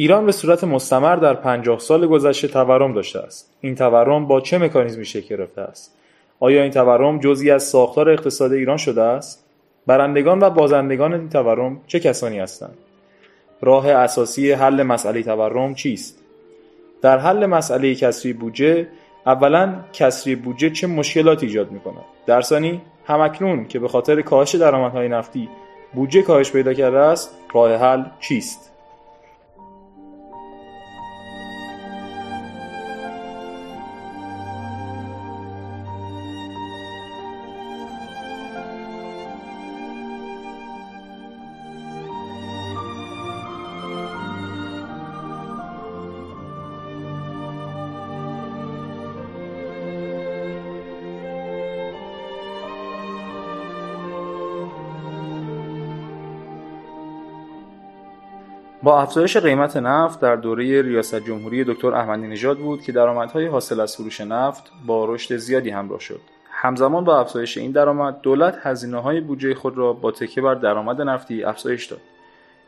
ایران به صورت مستمر در پنجاه سال گذشته تورم داشته است. این تورم با چه مکانیزمی شکل گرفته است؟ آیا این تورم جزئی از ساختار اقتصاد ایران شده است؟ برندگان و بازندگان این تورم چه کسانی هستند؟ راه اساسی حل مسئله تورم چیست؟ در حل مسئله کسری بودجه اولا کسری بودجه چه مشکلاتی ایجاد می کند در ثانی همکنون که به خاطر کاهش درآمدهای نفتی بودجه کاهش پیدا کرده است راه حل چیست؟ با افزایش قیمت نفت در دوره ریاست جمهوری دکتر احمدی نژاد بود که درآمدهای حاصل از فروش نفت با رشد زیادی همراه شد. همزمان با افزایش این درآمد دولت هزینه های بودجه خود را با تکیه بر درآمد نفتی افزایش داد.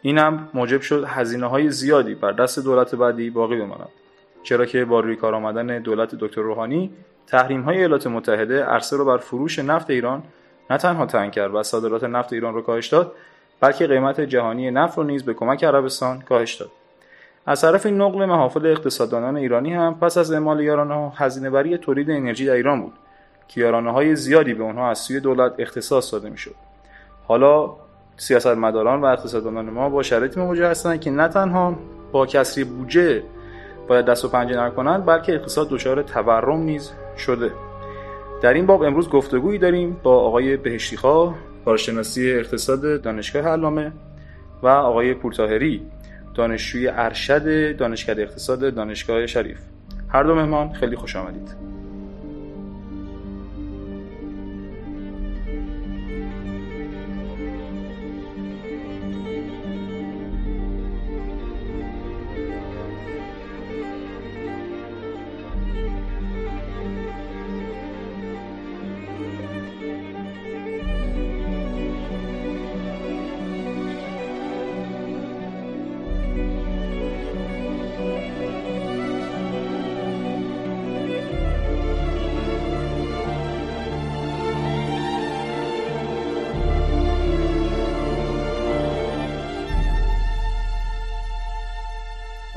این هم موجب شد هزینه های زیادی بر دست دولت بعدی باقی بماند. چرا که با روی کار آمدن دولت دکتر روحانی تحریم های ایالات متحده عرصه را بر فروش نفت ایران نه تنها تنگ کرد و صادرات نفت ایران را کاهش داد بلکه قیمت جهانی نفت رو نیز به کمک عربستان کاهش داد. از طرف این نقل محافل اقتصاددانان ایرانی هم پس از اعمال یارانه ها هزینه بری تولید انرژی در ایران بود. که یارانه های زیادی به آنها از سوی دولت اختصاص داده می‌شد. حالا سیاستمداران و اقتصاددانان ما با شرایطی مواجه هستند که نه تنها با کسری بودجه باید دست و پنجه نرم کنند بلکه اقتصاد دچار تورم نیز شده. در این باب امروز گفتگویی داریم با آقای بهشتیخواه کارشناسی اقتصاد دانشگاه علامه و آقای پورتاهری دانشجوی ارشد دانشکده اقتصاد دانشگاه شریف. هر دو مهمان خیلی خوش آمدید.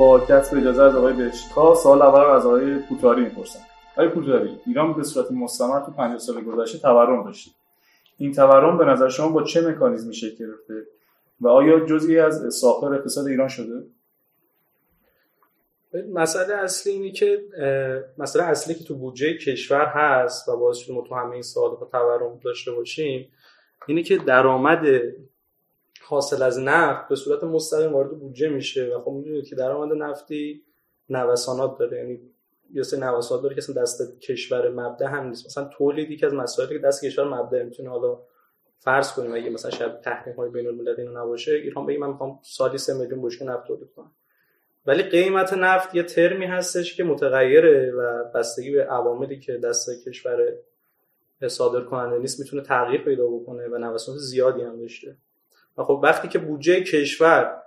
با کسب اجازه از آقای بهشتا سال اول از آقای پوتاری می‌پرسم. آقای پوتاری ایران به صورت مستمر تو 50 سال گذشته تورم داشته. این تورم به نظر شما با چه مکانیزمی شکل گرفته؟ و آیا جزئی از ساختار اقتصاد ایران شده؟ مسئله اصلی اینی که مسئله اصلی که تو بودجه کشور هست و باعث شده ما تو همه این سالها تورم داشته باشیم اینه که درآمد حاصل از نفت به صورت مستقیم وارد بودجه میشه و خب می‌دونید که درآمد نفتی نوسانات داره. یعنی یه سری نوسانات داره که اصلا دست کشور مبدا هم نیست. مثلا تولیدی که از مسائلی که دست کشور مبدا می‌تونه حالا فرض کنیم اگه مثلا شب تحریم های بین المللی اینو نباشه ایران بگه من می‌خوام سالی 3 میلیون بشکه نفت تولید کنم. ولی قیمت نفت یه ترمی هستش که متغیره و بستگی به عواملی که دست کشور صادر کننده نیست می‌تونه تغییر پیدا بکنه و نوسانات زیادی هم داشته. و خب وقتی که بودجه کشور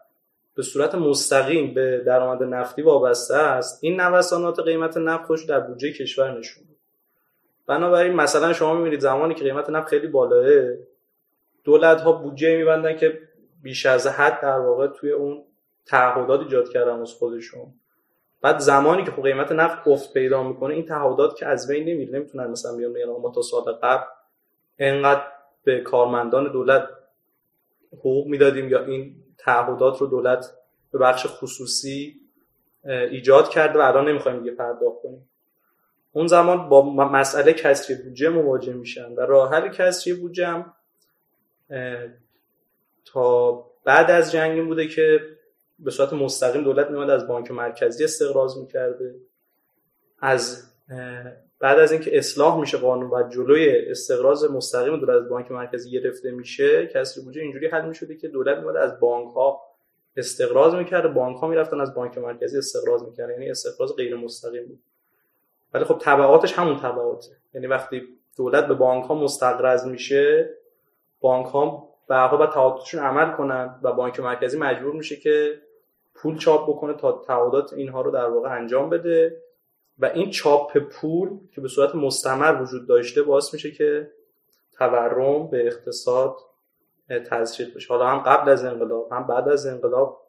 به صورت مستقیم به درآمد نفتی وابسته است این نوسانات قیمت نفت خوش در بودجه کشور نشون بنابراین مثلا شما می‌بینید زمانی که قیمت نفت خیلی بالاه دولت ها بودجه میبندن که بیش از حد در واقع توی اون تعهدات ایجاد کردن از خودشون. بعد زمانی که خب قیمت نفت افت پیدا می‌کنه این تعهدات که از بین نمیره نمی‌تونن مثلا بیان بگن ما تا سال قبل انقدر به کارمندان دولت حقوق می‌دادیم یا این تعهدات رو دولت به بخش خصوصی ایجاد کرده و الان نمی‌خوایم دیگه پرداخت کنیم. اون زمان با مسئله کسری بودجه مواجه میشن و راه حل کسری بودجه تا بعد از جنگ بوده که به صورت مستقیم دولت میومد از بانک مرکزی استقراض می‌کرده از بعد از اینکه اصلاح میشه قانون و جلوی استقراض مستقیم دولت از بانک مرکزی گرفته میشه کسری بودجه اینجوری حل می‌شده که دولت میاد از بانک ها استقراض می‌کرده بانک ها می‌رفتن از بانک مرکزی استقراض می‌کرده یعنی استقراض غیر مستقیم بود. ولی خب تبعاتش همون تبعاته. یعنی وقتی دولت به بانک ها مستقرض میشه بانک ها به حال تعهداتشون عمل کنن و بانک مرکزی مجبور میشه که پول چاپ بکنه تا تعهدات اینها رو در واقع انجام بده. و این چاپ پول که به صورت مستمر وجود داشته باعث میشه که تورم به اقتصاد تزریق بشه. حالا هم قبل از انقلاب هم بعد از انقلاب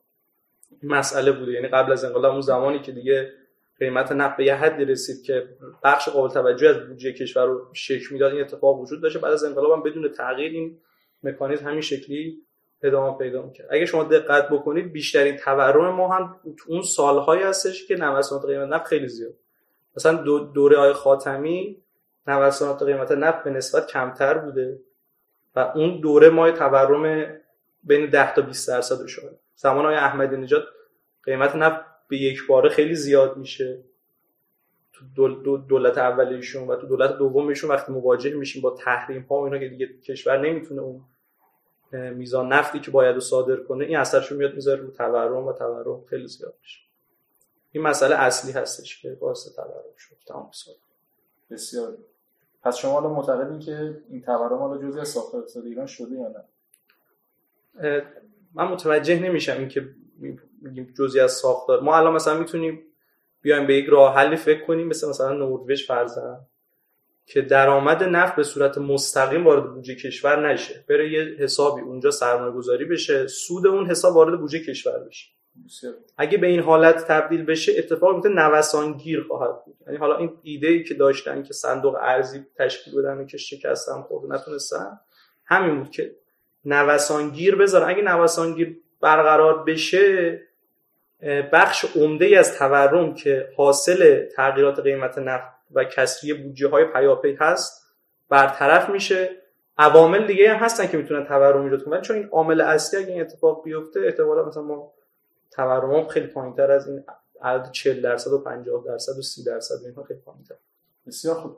مسئله بوده. یعنی قبل از انقلاب اون زمانی که دیگه قیمت نفت به یه حدی رسید که بخش قابل توجه از بودجه کشور رو شکل می‌داد این اتفاق وجود داشته. بعد از انقلاب هم بدون تغییر این مکانیزم همین شکلی ادامه پیدا می‌کرد. اگه شما دقت بکنید بیشترین تورم ما هم اون سالهایی هستش که نوسانات قیمت نفت خیلی زیاد. مثلا دوره های خاتمی نوسانات قیمت نفت به نسبت کمتر بوده و اون دوره ما تورم بین 10 تا 20 درصد شده زمان های احمدی نژاد قیمت نفت به یک باره خیلی زیاد میشه. تو دولت اولیشون و تو دولت دومشون وقتی مواجه میشیم با تحریم ها و اینا که دیگه کشور نمی‌تونه اون میزان نفتی که باید رو صادر کنه این اثرش میاد می‌ذاره رو تورم و تورم خیلی زیاد میشه. این مسئله اصلی هستش که باعث تورم شد. تمام بسیار. پس شما الان معتقدین که این تورم حالا از ساختار اقتصاد ایران شده یا نه؟ من متوجه نمیشم اینکه میگیم جزئی از ساختار. ما الان مثلا می‌تونیم بیایم به یک راه حلی فکر کنیم مثل مثلا نروژ فرضاً که درآمد نفت به صورت مستقیم وارد بودجه کشور نشه. بره یه حسابی اونجا سرمایه گذاری بشه سود اون حساب وارد بودجه کشور بشه. اگه به این حالت تبدیل بشه اتفاق میفته نوسانگیر خواهد بود. یعنی حالا این ایده ای که داشتن که صندوق ارزی تشکیل بدن که شکستن خود نتونستن همین بود که نوسانگیر بذارن اگه نوسانگیر برقرار بشه بخش عمده ای از تورم که حاصل تغییرات قیمت نفت و کسری بودجه های پیاپی هست برطرف میشه. عوامل دیگه هم هستن که می‌تونن تورم ایجاد کنن. چون این عامل اصلی اگه این اتفاق بیفته احتمالا مثلا ما تورم خیلی پایینتر از این عدد 40 درصد و 50 درصد و 30 درصد اینها خیلی پایینتر. بسیار خوب.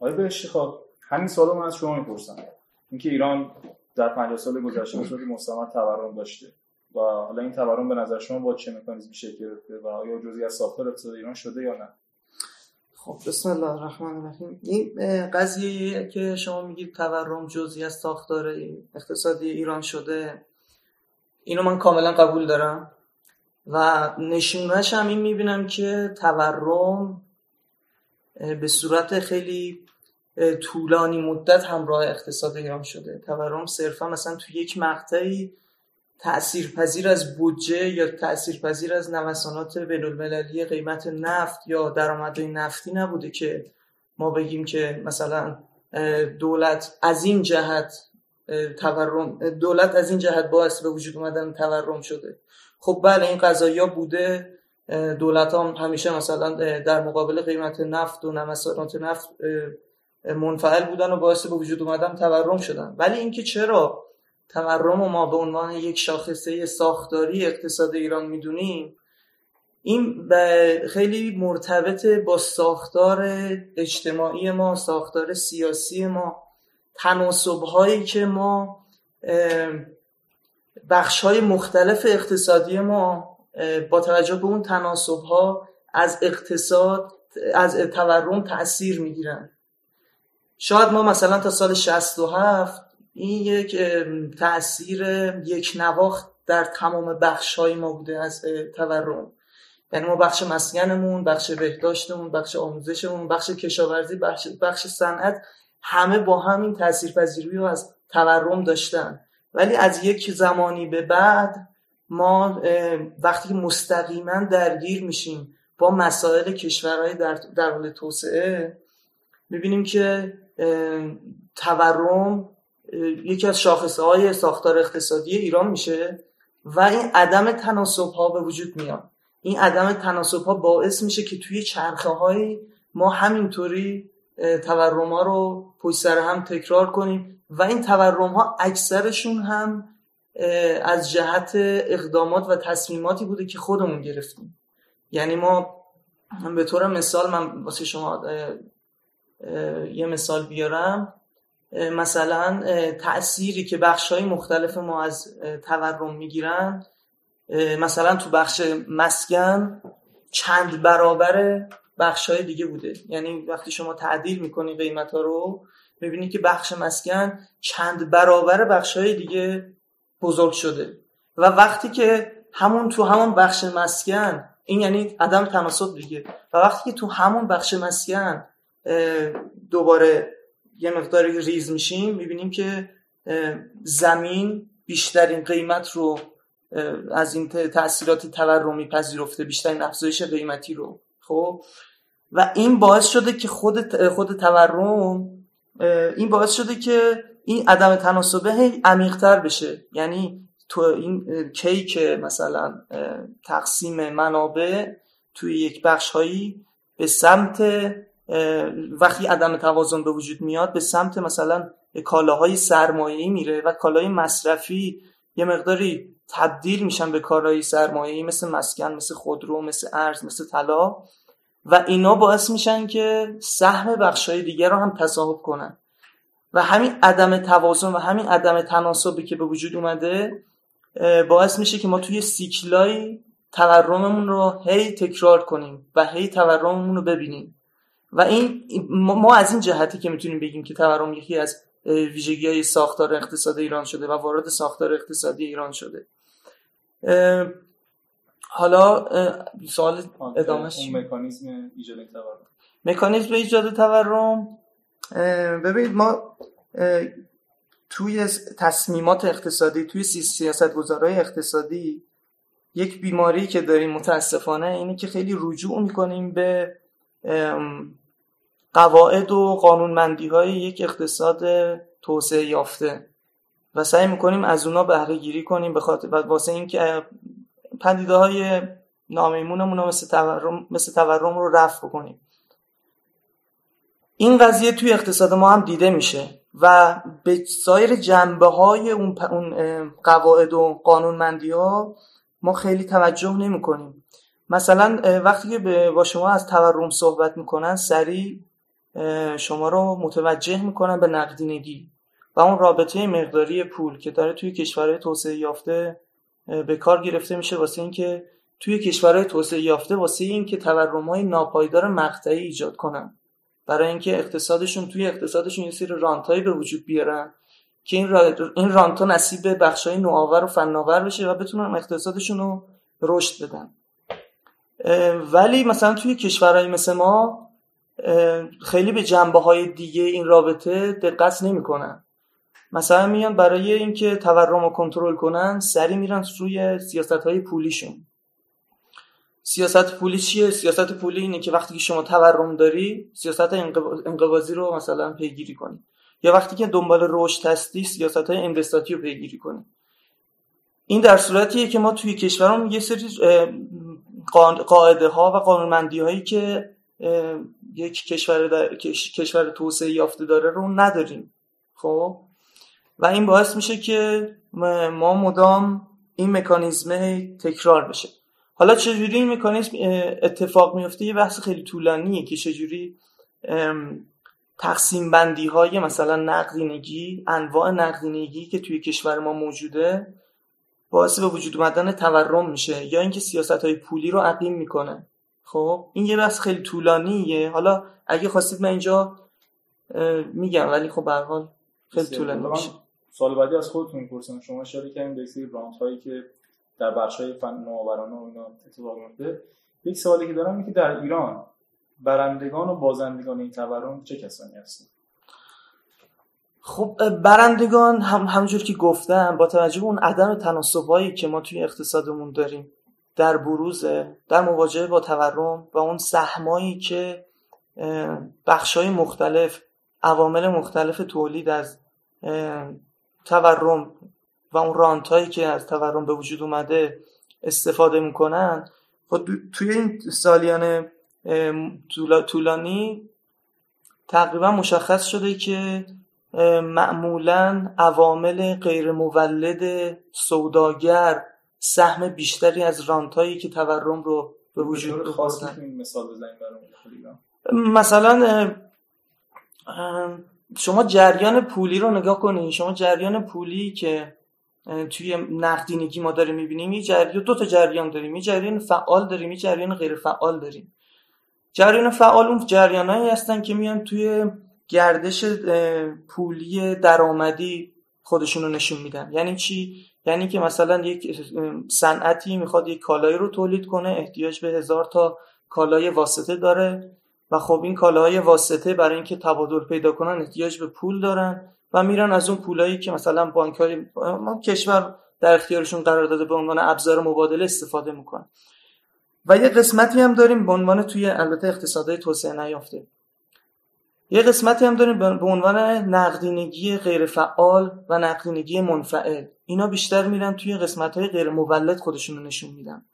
آقای بهشتی خب همین سوال من از شما می‌پرسم. اینکه ایران در 50 سال گذشته به صورت مستمر تورم داشته و حالا این تورم به نظر شما با چه مکانیزمی شکل گرفته و آیا جزئی از ساختار اقتصاد ایران شده یا نه؟ خب بسم الله الرحمن الرحیم. این قضیه که شما میگید تورم جزئی از ساختار اقتصادی ایران شده. اینو من کاملا قبول دارم. و نشونش هم این می‌بینم که تورم به صورت خیلی طولانی مدت همراه اقتصاد ایران شده. تورم صرفا مثلا تو یک مقطعی تاثیرپذیر از بودجه یا تاثیرپذیر از نوسانات بین‌المللی قیمت نفت یا درآمدهای نفتی نبوده که ما بگیم که مثلا دولت از این جهت تورم. دولت از این جهت باعث به وجود اومدن تورم شده. خب بله این قضایی بوده. دولت هم همیشه مثلا در مقابل قیمت نفت و نوسانات نفت منفعل بودن و باعث به وجود اومدن تورم شدن. ولی اینکه چرا تورم ما به عنوان یک شاخصه ساختاری اقتصاد ایران می‌دونیم این خیلی مرتبط با ساختار اجتماعی ما ساختار سیاسی ما. تناسب هایی که ما بخش های مختلف اقتصادی ما با توجه به اون تناسب ها از اقتصاد از تورم تاثیر می‌گیرن. شاید ما مثلا تا سال 67 این یک تاثیر یک نواخت در تمام بخش های ما بوده از تورم. یعنی ما بخش مسکنمون بخش بهداشتمون بخش آموزشمون بخش کشاورزی بخش, بخش صنعت همه با همین تاثیرپذیری رو از تورم داشتن. ولی از یک زمانی به بعد ما وقتی که مستقیما درگیر میشیم با مسائل کشورهای در, در حال توسعه می‌بینیم که تورم یکی از شاخصه های ساختار اقتصادی ایران میشه و این عدم تناسب ها به وجود میاد. این عدم تناسب ها باعث میشه که توی چرخه های ما همینطوری تورم ها رو پشت سر هم تکرار کنیم و این تورم ها اکثرشون هم از جهت اقدامات و تصمیماتی بوده که خودمون گرفتیم. یعنی ما به طور مثال من واسه شما یه مثال بیارم. مثلا تأثیری که بخش های مختلف ما از تورم می‌گیرن مثلا تو بخش مسکن چند برابر بخش های دیگه بوده. یعنی وقتی شما تعدیل می‌کنی قیمت ها رو می‌بینی که بخش مسکن چند برابر بخش های دیگه بزرگ شده. و وقتی که همون تو همون بخش مسکن این یعنی عدم تناسب دیگه. و وقتی که تو همون بخش مسکن دوباره یه مقداری ریز میشیم می‌بینیم که زمین بیشترین قیمت رو از این تاثیرات تورمی پذیرفته بیشترین افزایش قیمتی رو. خب؟ و این باعث شده که خود خود تورم این باعث شده که این عدم تناسبه هی عمیقتر بشه. یعنی تو این کیک مثلا تقسیم منابع توی یک بخش هایی به سمت وقتی عدم توازن به وجود میاد به سمت مثلا کالاهای سرمایه‌ای میره و کالای مصرفی یه مقداری تبدیل میشن به کالای سرمایه‌ای مثل مسکن مثل خودرو مثل ارز مثل طلا. و اینا باعث میشن که سهم بخشای دیگر رو هم تصاحب کنن. و همین عدم توازن و همین عدم تناسبی که به وجود اومده باعث میشه که ما توی سیکلای تورممون رو هی تکرار کنیم و هی تورممون رو ببینیم. و این ما از این جهتی که می‌تونیم بگیم که تورم یکی از ویژگی های ساختار اقتصاد ایران شده و وارد ساختار اقتصادی ایران شده. حالا سوال ادامهش اون مکانیزم ایجاد تورم. مکانیزم ایجاد تورم ببینید ما توی تصمیمات اقتصادی توی سیاست گذارای اقتصادی یک بیماری که داریم متاسفانه اینه که خیلی رجوع می‌کنیم به قواعد و قانونمندی های یک اقتصاد توسعه یافته و سعی می‌کنیم از اونا بهره گیری کنیم به خاطر واسه اینکه پدیده های نامیمونمون مثل تورم مثل تورم رو رفع کنیم. این قضیه توی اقتصاد ما هم دیده میشه و به سایر جنبه های اون, قواعد و قانونمندی ها ما خیلی توجه نمی کنیم مثلا وقتی که با شما از تورم صحبت می‌کنن سریع شما رو متوجه می‌کنن به نقدینگی و اون رابطه مقداری پول که داره توی کشورهای توسعه یافته به کار گرفته میشه واسه اینکه توی کشورهای توسعه یافته واسه اینکه تورم های ناپایدار مقطعی ایجاد کنن. برای اینکه اقتصادشون توی اقتصادشون یه سری رانتایی به وجود بیارن که این, را... این رانتا نصیب بخشای نوآور و فناور بشه و بتونن اقتصادشون رو رشد بدن. ولی مثلا توی کشورهای مثل ما خیلی به جنبه های دیگه این رابطه دقت نمی‌کنن. مثلا میان برای اینکه تورم رو کنترل کنن سری میرن روی سیاست های پولیشون. سیاست پولی چیه؟ سیاست پولی اینه که وقتی که شما تورم داری سیاست انقباضی رو مثلا پیگیری کنی. یا وقتی که دنبال رشد هستی سیاست های انبساطی رو پیگیری کنی. این در صورتیه که ما توی کشورمون یه سری قاعده ها و قانونمندی هایی که یک کشور کشور توسعه یافته داره رو نداریم. خب؟ و این باعث میشه که ما مدام این مکانیزم تکرار بشه. حالا چجوری این مکانیزم اتفاق میفته؟ یه بحث خیلی طولانیه که چجوری تقسیم بندی های مثلا نقدینگی انواع نقدینگی که توی کشور ما موجوده باعث به وجود اومدن تورم میشه یا اینکه سیاست های پولی رو عقیم می‌کنه. خب این یه بحث خیلی طولانیه. حالا اگه خواستید من اینجا میگم ولی خب به حال خیلی طولانی میشه. سال بعدی از خودتون می‌پرسم شما اشاره کردین به سری رانت هایی که در بخش های فن نوآورانه و اینا اتفاق میفته یک سوالی که دارم اینه که در ایران برندگان و بازندگان این تورم چه کسانی هستن؟ خب برندگان هم همجور که گفتم با توجه به اون عدم تناسبایی که ما توی اقتصادمون داریم. در بروز در مواجهه با تورم و اون سهمایی که بخشای مختلف عوامل مختلف تولید از تورم و اون رانتایی که از تورم به وجود اومده استفاده می‌کنن خب توی این سالیان طولانی تقریبا مشخص شده که معمولا عوامل غیر مولد سوداگر سهم بیشتری از رانتایی که تورم رو به وجود آوردن. مثال مثلا شما جریان پولی رو نگاه کنید شما جریان پولی که توی نقدینگی ما داریم می‌بینیم یه جریان دو تا جریان داریم. یه جریان فعال داریم یه جریان غیر فعال داریم. جریان فعال اون جریانایی هستن که میان توی گردش پولی درآمدی خودشون رو نشون میدن. یعنی چی؟ یعنی که مثلا یک صنعتی می‌خواد یک کالایی رو تولید کنه احتیاج به هزار تا کالای واسطه داره و خب این کالاهای واسطه برای اینکه تبادل پیدا کنن احتیاج به پول دارن و میرن از اون پولایی که مثلا بانک های کشور در اختیارشون قرار داده به عنوان ابزار مبادله استفاده می‌کنن. و یه قسمتی هم داریم به عنوان توی البته اقتصادهای توسعه نیافته. یه قسمتی هم داریم به عنوان نقدینگی غیر فعال و نقدینگی منفعل. اینا بیشتر میرن توی قسمت های غیر مولد خودشون رو نشون میدن.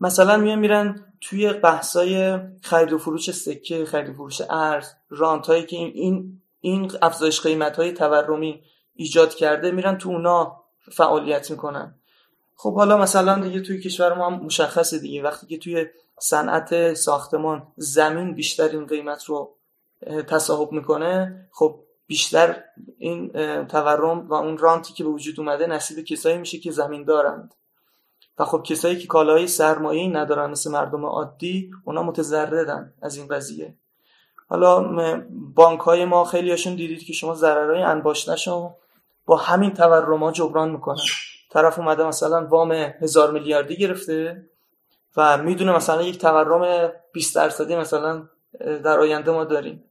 مثلا میان میرن توی بحثای خرید و فروش سکه خرید و فروش ارز رانت هایی که این این افزایش قیمت های تورمی ایجاد کرده میرن تو اونا فعالیت می‌کنن. خب حالا مثلا دیگه توی کشور ما هم مشخصه دیگه. وقتی که توی صنعت ساختمان زمین بیشتر این قیمت رو تصاحب می‌کنه خب بیشتر این تورم و اون رانتی که به وجود اومده نصیب کسایی میشه که زمین دارند و خب کسایی که کالای سرمایه ندارن مثل مردم عادی اونا متضررن از این قضیه. حالا بانک های ما خیلی هاشون دیدید که شما ضررهای انباشتهشو با همین تورما جبران می‌کنن. طرف اومده مثلا وام هزار میلیاردی گرفته و می‌دونه مثلا یک تورم 20 درصدی مثلا در آینده ما داریم.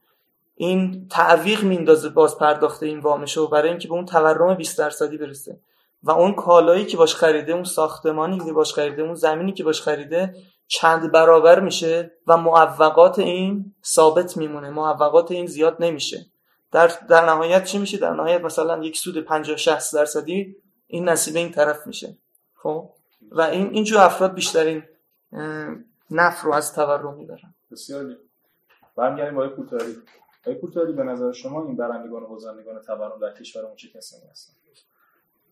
این تعویق میندازه باز پرداخته این وامشو برای اینکه به اون تورم 20 درصدی برسه. و اون کالایی که باش خریده اون ساختمانی که باش خریده اون زمینی که باش خریده چند برابر میشه و معوقات این ثابت میمونه. معوقات این زیاد نمیشه. در, در نهایت چی میشه؟ در نهایت مثلا یک سود 50 60 درصدی این نصیب این طرف میشه. خب؟ و این اینجور افراد بیشترین نف رو از تورم می‌برن. بسیار برمیگردیم با کوتاهی. آقای کوتاهی به نظر شما این برندگان و بازندگان تورم در کشورمون چه کسانی هستن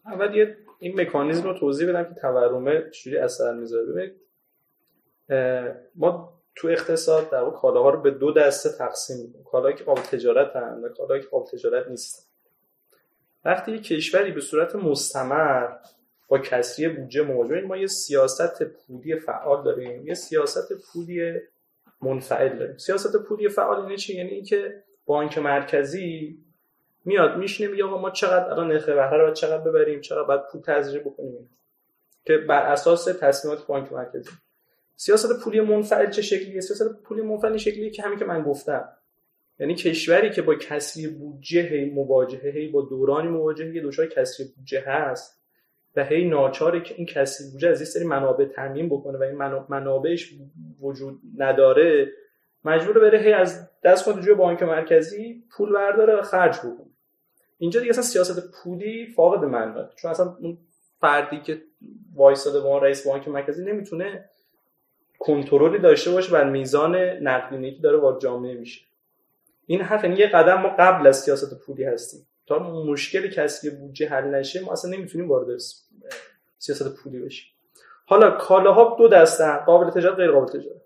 اول یه این مکانیزم رو توضیح بدم که تورمه چجوری اثر می‌ذاره. ببینید ما تو اقتصاد در واقع کالاها رو به دو دسته تقسیم می‌کنیم. کالاهایی که قابل تجارت هستند و کالاهایی که قابل تجارت نیستن. وقتی یک کشوری به صورت مستمر با کسری بودجه مواجه ما یه سیاست پولی فعال داریم. یه سیاست پولی منفعل داریم. سیاست پولی فعال اینه چی؟ یعنی اینکه بانک مرکزی میاد میشینه میگه آقا ما چقدر الان نرخ بهره رو چقدر ببریم چقدر باید پول تزریق بکنیم؟ که بر اساس تصمیمات بانک مرکزی. سیاست پولی منفعل چه شکلیه؟ سیاست پولی منفعل شکلیه که همین که من گفتم. یعنی کشوری که با کسری بودجه هی مواجهه هی با دورانی مواجهه یه دچار کسری بودجه هست و هی ناچاره که این کسری بودجه از این سری منابع تامین بکنه و این منابعش وجود نداره مجبور بره هی از دست خود جوی بانک مرکزی پول برداره و خرج بکنه. اینجا دیگه اصلا سیاست پولی فاقد معنی چون اصلا اون فردی که وایساده با رئیس بانک مرکزی نمی‌تونه کنترلی داشته باشه بر میزان نقدینگی که داره وارد جامعه میشه. این حرف یعنی یه قدم ما قبل از سیاست پولی هستیم. تا مشکل کسی بودجه حل نشه ما اصلا نمی‌تونیم وارد سیاست پولی بشیم. حالا کالاها دو دسته قابل تجارت غیر قابل تجارت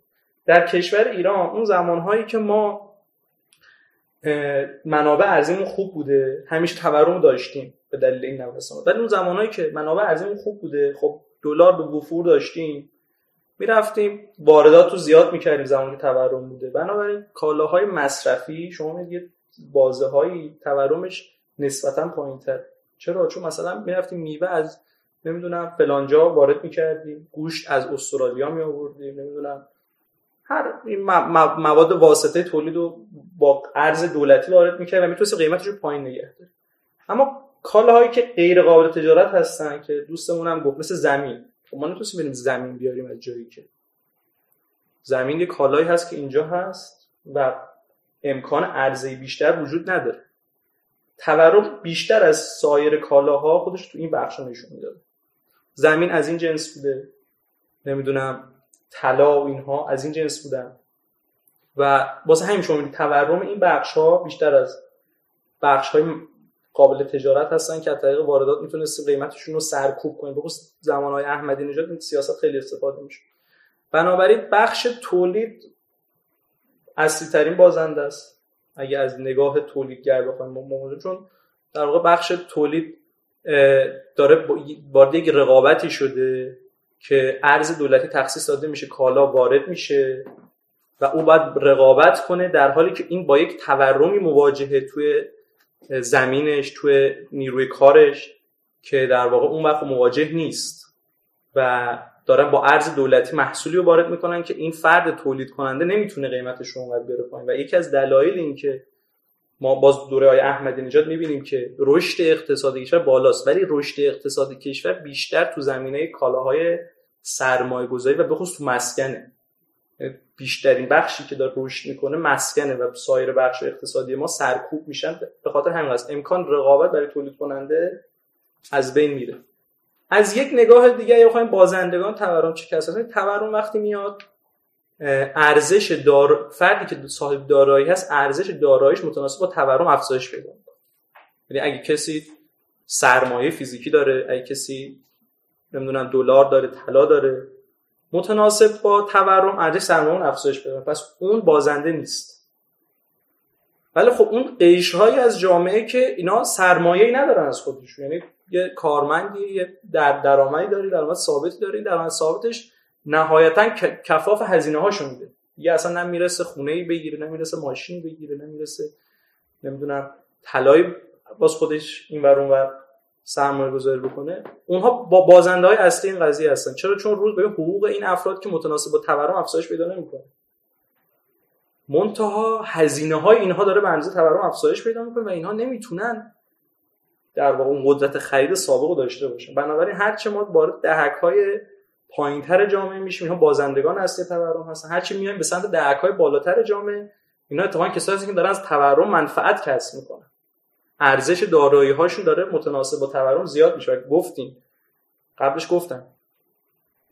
در کشور ایران اون زمانهایی که ما منابع ارزیمون خوب بوده همیشه تورم داشتیم به دلیل این نوسان. ولی اون زمانهایی که منابع ارزیمون خوب بوده خب دلار به وفور داشتیم می‌رفتیم واردات رو زیاد می‌کردیم زمانی که تورم بوده. بنابراین کالاهای مصرفی شما میگید بازه های تورمش نسبتا پایین تر چرا؟ چون مثلا می‌رفتیم میوه از نمی‌دونم فلانجا وارد می‌کردیم گوشت از استرالیا می آوردیم نمی‌دونم هر مواد واسطه تولید رو با ارز دولتی وارد می‌کرد و می‌تونست قیمتش رو پایین نگه داره. اما کالاهایی که غیر قابل تجارت هستن که دوستمون هم گفت مثل زمین. خب ما نمی‌تونیم بریم زمین بیاریم از جایی که. زمین یه کالایی هست که اینجا هست و امکان عرضه بیشتر وجود نداره. تورم بیشتر از سایر کالاها خودش تو این بخش نشون میده زمین از این جنس بوده. نمی‌دونم. طلا و اینها از این جنس بودن. و واسه همین شما تورم این بخش ها بیشتر از بخش های قابل تجارت هستن که از طریق واردات می‌تونست قیمتشون رو سرکوب کنه. بخصوص زمان های احمدی نژاد این سیاست خیلی استفاده میشه. بنابراین بخش تولید اصلی ترین بازنده است. اگه از نگاه تولیدگر بخوایم ما چون در واقع بخش تولید داره وارد یک رقابتی شده. که ارز دولتی تخصیص داده میشه کالا وارد میشه و او باید رقابت کنه در حالی که این با یک تورمی مواجهه توی زمینش توی نیروی کارش که در واقع اون وقت مواجه نیست و دارن با ارز دولتی محصولی رو وارد می‌کنن که این فرد تولید کننده نمی‌تونه قیمتش رو اونقدر بره پایین. و یکی از دلایل این که ما باز دوره های احمدی نژاد می‌بینیم که رشد اقتصادی کشور بالاست ولی رشد اقتصادی کشور بیشتر تو زمینه کالاهای سرمایه گذاری و به خصوص مسکنه. بیشترین بخشی که داره رشد می‌کنه مسکنه و سایر بخش اقتصادی ما سرکوب میشن. به خاطر همین است. امکان رقابت برای تولید کننده از بین میره. از یک نگاه دیگه اگه بخوایم بازندگان تورم چه کسایی تورم وقتی میاد ارزش دار فردی که صاحب دارایی هست ارزش داراییش متناسب با تورم افزایش پیدا یعنی اگه کسی سرمایه فیزیکی داره اگه کسی نمی‌دونم دلار داره طلا داره. متناسب با تورم ارزش سرمایه افزایش پیدا پس اون بازنده نیست. ولی خب اون قیشهایی از جامعه که اینا سرمایه‌ای ندارن از خودشون. یعنی یه کارمندی یه در درآمدی داری درآمد ثابتی داری. درآمد ثابتش نهایتا کفاف هزینه هاشو میده. یه اصلا نمی‌رسه خونه ای بگیره نمی‌رسه ماشین بگیره نمی‌رسه نمی‌دونم طلای باز خودش این ور اون سرمایه گذاری بکنه اونها با بازنده های اصلی این قضیه هستن. چرا؟ چون روز به حقوق این افراد که متناسب با تورم افزایش پیدا نمی‌کنه. منتها هزینه های اینها داره به اندازه تورم افزایش پیدا می‌کنه و اینها نمی‌تونن در واقع اون قدرت خرید سابق رو داشته باشن. بنابراین هرچه ما وارد دهک های پایینتر جامعه میشیم اینها بازندگان اصلی تورم هستن. هرچی میایم به سمت دهک های بالاتر جامعه اینا اتفاقا کسایی هستن که دارن از تورم منفعت کسب می‌کنن. ارزش دارایی هاشون داره متناسب با تورم زیاد میشه. گفتیم. قبلش گفتم.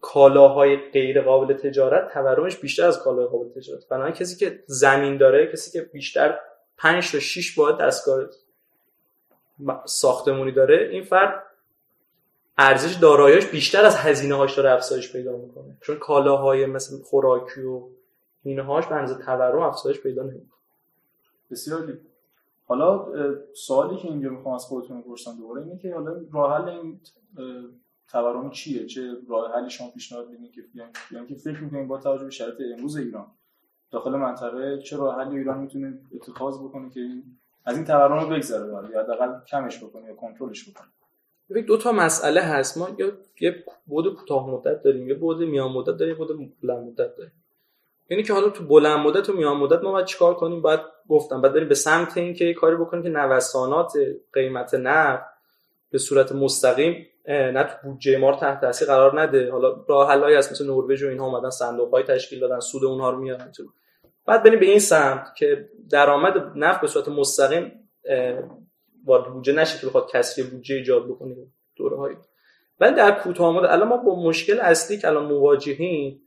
کالاهای غیر قابل تجارت تورمش بیشتر از کالاهای قابل تجارت. بنابراین کسی که زمین داره کسی که بیشتر 5 تا 6 باید دستگاه ساختمونی داره این فرد ارزش داراییش بیشتر از هزینه هاش داره افزایش پیدا می‌کنه. چون کالاهای مثل خوراکی و اینهاش به اندازه تورم افزایش پیدا نمی‌کنه. بسیار حالا سوالی که اینجا می‌خوام از خودتون بپرسم دوباره اینه که حالا راه حل این تورم چیه؟ چه راه حلی شما پیشنهاد میدین که یعنی که فکر می‌کنین با توجه به شرایط امروز ایران داخل منطقه چه راه حلی ایران می‌تونه اتخاذ بکنه که از این تورم رو بگذره یا حداقل کمش بکنه یا کنترلش بکنه؟ ببین دو تا مسئله هست. ما یا یه بود کوتاه مدت داریم یه بود میان مدت داریم بود بلند مدت داریم. یعنی که حالا تو بلند مدت و میان مدت ما باید چیکار کنیم؟ باید گفتم بعد بریم به سمت اینکه یه کاری بکنیم که نوسانات قیمت نفت به صورت مستقیم نه تو بودجه ما تحت تاثیر قرار نده. حالا راه حلایی هست مثل نروژ و اینها اومدن صندوق تشکیل دادن سود اونها رو میارن تو. بعد بریم به این سمت که درآمد نفت به صورت مستقیم وارد بودجه نشه که بخواد کسری بودجه ایجاد بکنه دوره های ولی در کوتاه مدت الان ما با مشکل اصلی که الان مواجهیم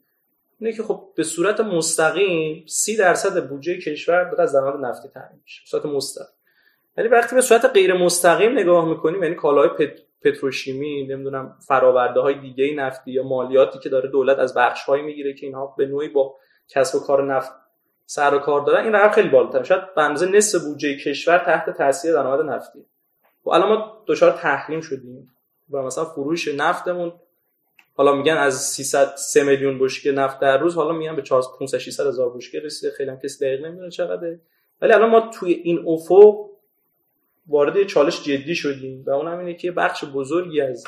اینه که خب به صورت مستقیم سی درصد بودجه کشور داره از درآمد نفتی تامین میشه. به صورت مستقیم. ولی وقتی به صورت غیر مستقیم نگاه می‌کنیم یعنی کالاهای پت... پتروشیمی نمی‌دونم فراورده های دیگه نفتی یا مالیاتی که داره دولت از بخش می‌گیره که اینها به نوعی با کسب و کار نفت سر و کار دارن این رقم خیلی بالاتر شاید به اندازه نصف بودجه کشور تحت تاثیر درآمد نفتی. و الان ما دچار تحریم شدیم و مثلا فروش نفتمون حالا میگن از 300 3 میلیون بشکه نفت در روز حالا میگن به 400 500 600 هزار بشکه رسیده. خیلی هم کسی دقیق نمی‌دونه چقدره. ولی الان ما توی این افق وارد چالش جدی شدیم و اون هم اینه که بخش بزرگی از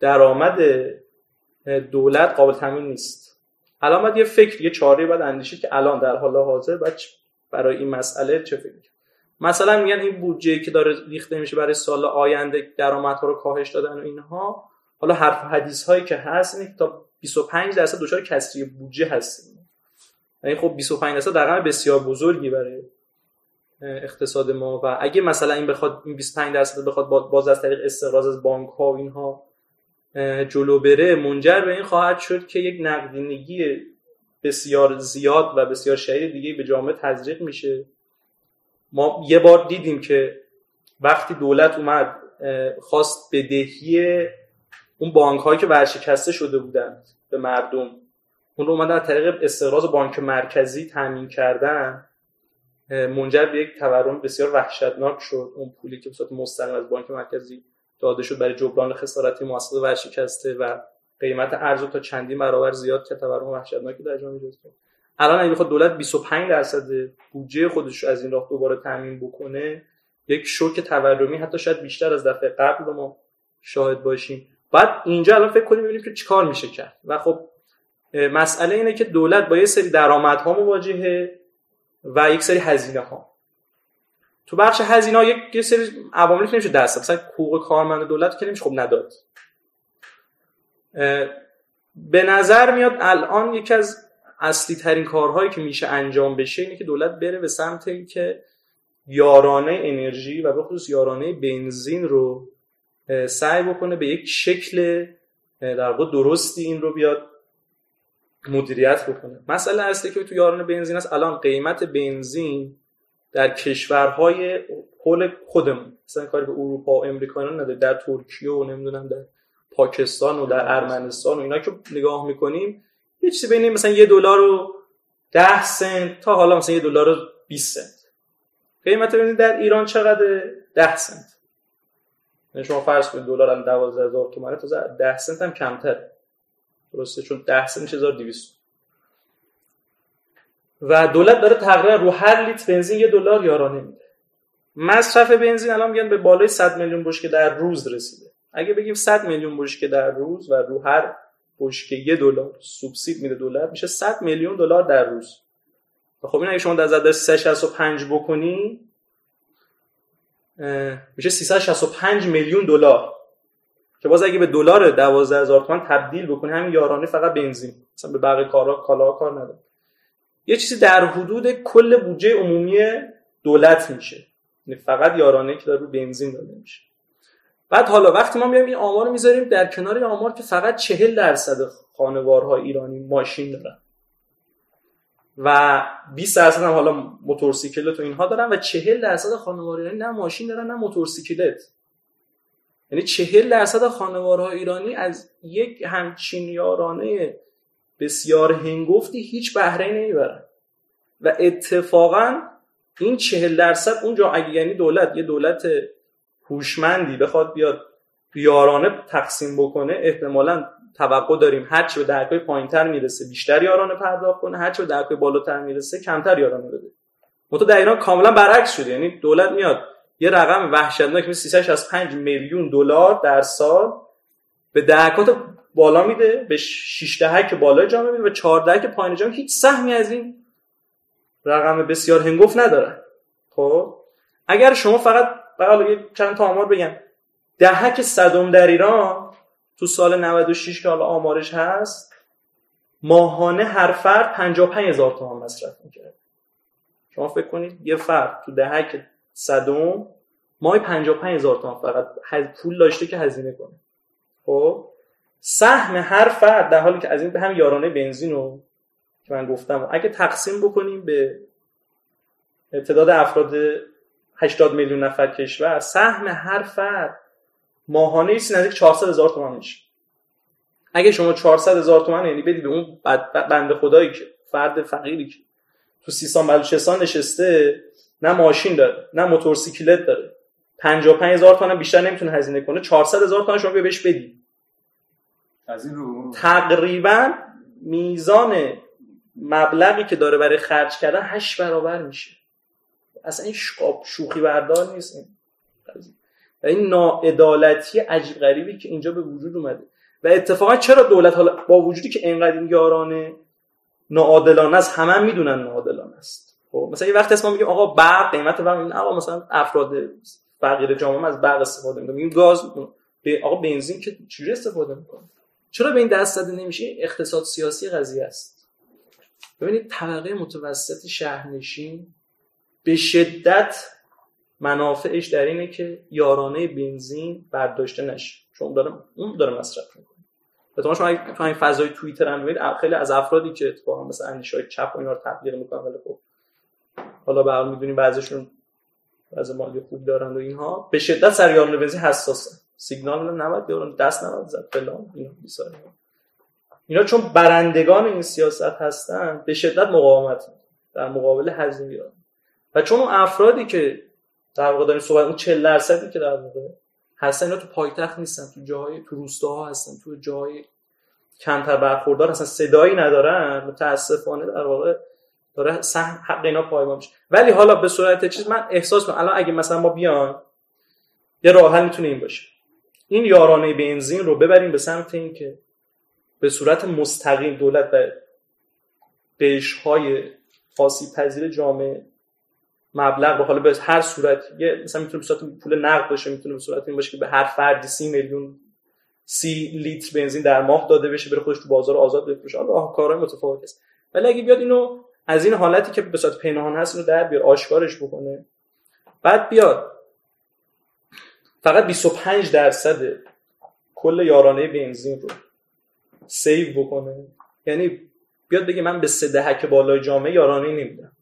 درآمد دولت قابل تامین نیست. الان باید یه فکر یه چاره باید اندیشید که الان در حال حاضر باید برای این مسئله چه فکر مثلا میگن این بودجه که داره ریخته میشه برای سال آینده درآمدها رو کاهش دادن و اینها. حالا حرف حدیث هایی که هست اینه تا 25 درصد دچار کسری بودجه هستیم. یعنی خب 25 درصد رقم بسیار بزرگی برای اقتصاد ما و اگه مثلا این بخواد این 25 درصد بخواد باز از طریق استقراض از بانک ها و اینها جلو بره منجر به این خواهد شد که یک نقدینگی بسیار زیاد و بسیار شدید دیگه به جامعه تزریق میشه. ما یه بار دیدیم که وقتی دولت اومد خواست بدهی اون بانک هایی که ورشکسته شده بودند به مردم اون رو اومدن از طریق استقراض بانک مرکزی تامین کردن منجر به یک تورم بسیار وحشتناک شد. اون پولی که به مستقیم از بانک مرکزی داده شد برای جبران خسارت مؤسسات ورشکسته و قیمت ارز تا چندین برابر زیاد که تورم وحشتناکی در جامعه ایجاد الان اگه بخواد دولت 25 درصد بودجه خودش از این راه دوباره تامین بکنه یک شوک تورمی حتی شاید بیشتر از دفعه قبل ما شاهد باشیم. بعد اینجا الان فکر کنیم ببینیم که چیکار میشه کرد. و خب مسئله اینه که دولت با یه سری درآمدها مواجهه و یک سری هزینه ها تو بخش هزینه ها یک سری عواملی که نمیشه دست مثلا حقوق کارمند دولت که نمیشه خب نداد. به نظر میاد الان یکی از اصلی ترین کارهایی که میشه انجام بشه اینه که دولت بره به سمت اینکه یارانه انرژی و به خصوص یارانه بنزین رو سعی بکنه به یک شکل در واقع درستی این رو بیاد مدیریت بکنه. مسئله اصلی که تو یارانه بنزین است الان قیمت بنزین در کشورهای حول خودمون مثلا کاری به اروپا و امریکا نداره در ترکیه و نمی‌دونم در پاکستان و در ارمنستان و اینا که نگاه می‌کنیم یه چیزی بین مثلا یه دلار و ده سنت تا حالا مثلا یه دلار و 20 سنت. قیمت بنزین در ایران چقدر ده سنت. یعنی شما فرض کنید دلار الان 12000 تومانه تا 10 سنت هم کمتر درسته؟ چون 10 سنت میشه 1200 و دولت داره تقریبا رو هر لیتر بنزین یه دلار یارانه میده. مصرف بنزین الان میگن به بالای 100 میلیون بشکه در روز رسیده. اگه بگیم 100 میلیون بشکه در روز و رو هر بشکه یه دلار سوبسید میده دولت میشه 100 میلیون دلار در روز. خب این اگه شما در ضرب 365 بکنی میشه 365 میلیون دلار. که باز اگه به دلار 12000 تومان تبدیل بکنی همین یارانه فقط بنزین. مثلا به بقیه کارا کالا کار نداره. یه چیزی در حدود کل بودجه عمومی دولت میشه. یعنی فقط یارانه که داره رو بنزین داده میشه. بعد حالا وقتی ما میایم این آمار می‌ذاریم در کنار این آمار که فقط چهل درصد خانوارها ایرانی ماشین دارن. و 20 درصد هم حالا موتورسیکلت و اینها دارن و 40 درصد خانوار ایرانی نه ماشین دارن نه موتورسیکلت. یعنی 40 درصد خانوارها ایرانی از یک همچین یارانه بسیار هنگفتی هیچ بهره نمی‌برن. و اتفاقا این چهل درصد اونجا اگه یعنی دولت یه دولت هوشمندی بخواد بیاد یارانه تقسیم بکنه احتمالا توقع داریم هرچی به درکای پایینتر می‌رسه بیشتر یارانه پرداخت کنه هرچی به درکای بالاتر می‌رسه کمتر یارانه بده. متو در ایران کاملا برعکس شده یعنی دولت میاد یه رقم وحشتناک مثل 365 میلیون دلار در سال به درکات بالا میده به 6 دهک بالای جامعه میده و 4 که پایین جامعه هیچ سهمی از این رقم بسیار هنگفت نداره. خب؟ اگر شما فقط یه چند تا آمار بگم. دهک صدم در ایران تو سال 96 که حالا آمارش هست ماهانه هر فرد 55 هزار تومان مصرف می‌کرد. شما فکر کنید یه فرد تو دهک صدم ماهی 55 هزار تومان فقط پول داشته که هزینه کنه. خب؟ سهم هر فرد در حالی که از این هم یارانه بنزین رو که من گفتم اگه تقسیم بکنیم به تعداد افراد 80 میلیون نفر کشور سهم هر فرد ماهانه ایسی نزدیک 400 هزار تومان میشه اگه شما 400 هزار تومان یعنی بدی به اون بنده خدایی که فرد فقیری که. تو سیستان بلوچستان نشسته نه ماشین داره نه موتورسیکلت داره. 55 هزار تومان بیشتر نمی‌تونه هزینه کنه. 400 هزار تومان شما بهش بدی. از این رو؟ تقریبا میزان مبلغی که داره برای خرج کردن هشت برابر میشه. اصلا این شوخی بردار نیست. این و این ناعدالتی عجیب غریبی که اینجا به وجود اومده. و اتفاقا چرا دولت حالا با وجودی که اینقدر این یارانه ناعادلانه است همه هم می‌دونن ناعادلانه است. خب مثلا یه وقت اسم میگیم آقا برق قیمت برق این آقا مثلا افراد فقیر جامعه از برق استفاده می‌کنن. میگیم گاز به آقا بنزین که چجوری استفاده می‌کنه چرا به این دست زده نمیشه؟ اقتصاد سیاسی قضیه است. ببینید طبقه متوسط شهرنشین به شدت منافعش در اینه که یارانه بنزین برداشته نشه. چون داره اون داره مصرف می‌کنه. به شما اگه فضای توییتر هم ببینید خیلی از افرادی که اتفاقا مثلا اندیشه چپ و اینا رو تبلیغ می‌کنن ولی خب حالا به می‌دونیم بعضیشون از مالی خوب دارن و اینها. به شدت سر یارانه بنزین حساسه. سیگنال نباید بیارن دست نباید زد فلان اینا اینا. چون برندگان این سیاست هستن به شدت مقاومت در مقابل هزینه و چون افرادی که در واقع داریم صحبت اون 40 درصدی که در واقع هستن اینا تو پایتخت نیستن. تو جاهای تو روستاها هستن. تو جاهای کمتر برخوردار هستن. صدایی ندارن. متاسفانه در واقع داره سهم حق اینا پایمال میشه. ولی حالا به صورت چیز من احساس کنم الان اگه مثلا ما بیان یه راه حل می‌تونه این باشه. این یارانه بنزین رو ببریم به سمت اینکه به صورت مستقیم دولت به های آسیب پذیر جامعه مبلغ رو حالا به هر صورت یه مثلا می‌تونه به صورت پول نقد باشه می‌تونه به صورت این باشه که به هر فردی سی میلیون سی لیتر بنزین در ماه داده بشه بره خودش تو بازار آزاد بفروشه. حالا کارهای متفاوت. است ولی اگه بیاد اینو از این حالتی که به صورت پنهان هست اینو در بیار آشکارش بکنه. بعد بیاد. فقط 25 درصد کل یارانه بنزین رو سیو بکنه. یعنی بیاد بگه من به سه دهک بالای جامعه یارانه نمیدم.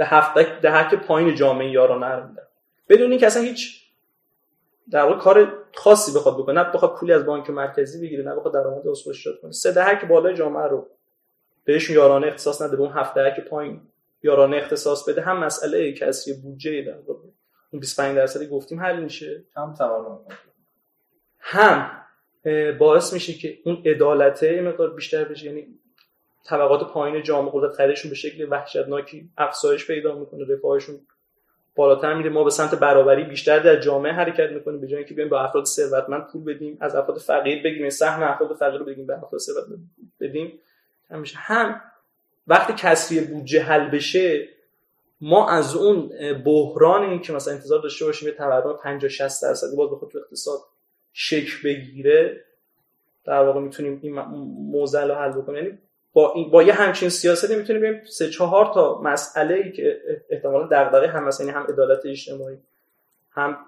به هفت دهک پایین جامعه یارانه رو بدون اینکه اصلا هیچ در واقع کار خاصی بخواد بکنه نه بخواد پولی از بانک مرکزی بگیره نه بخواد درآمد اصول شد کنه. سه دهک بالای جامعه رو بهشون یارانه اختصاص نده به اون هفت دهک پایین یارانه اختصاص بده. هم مسئله کسری بودجه در واقع. اون 25 درصدی گفتیم حل میشه. هم تورم هم باعث میشه که اون عدالته مقدار بیشتر بشه. یعنی طبقات پایین جامعه قدرت خریدشون به شکل وحشتناکی افزایش پیدا می‌کنه رفاهشون بالاتر میره. ما به سمت برابری بیشتر در جامعه حرکت می‌کنیم به جای اینکه بیایم به افراد ثروتمند پول بدیم از افراد فقیر بگیم سهم افراد فقیر رو بگیم به افراد ثروتمند بدیم. همیشه. هم وقتی کسری بودجه حل بشه ما از اون بحرانی که مثلا انتظار داشته باشیم یه تورم 50 60 درصدی باز بخواد تو اقتصاد شکل بگیره در واقع می‌تونیم این موزل رو حل بکنیم. یعنی با, با یه همچین سیاستی می‌تونیم بیم سه چهار تا مسئله ای که احتمالا دغدغه هم مثلا یعنی هم عدالت اجتماعی هم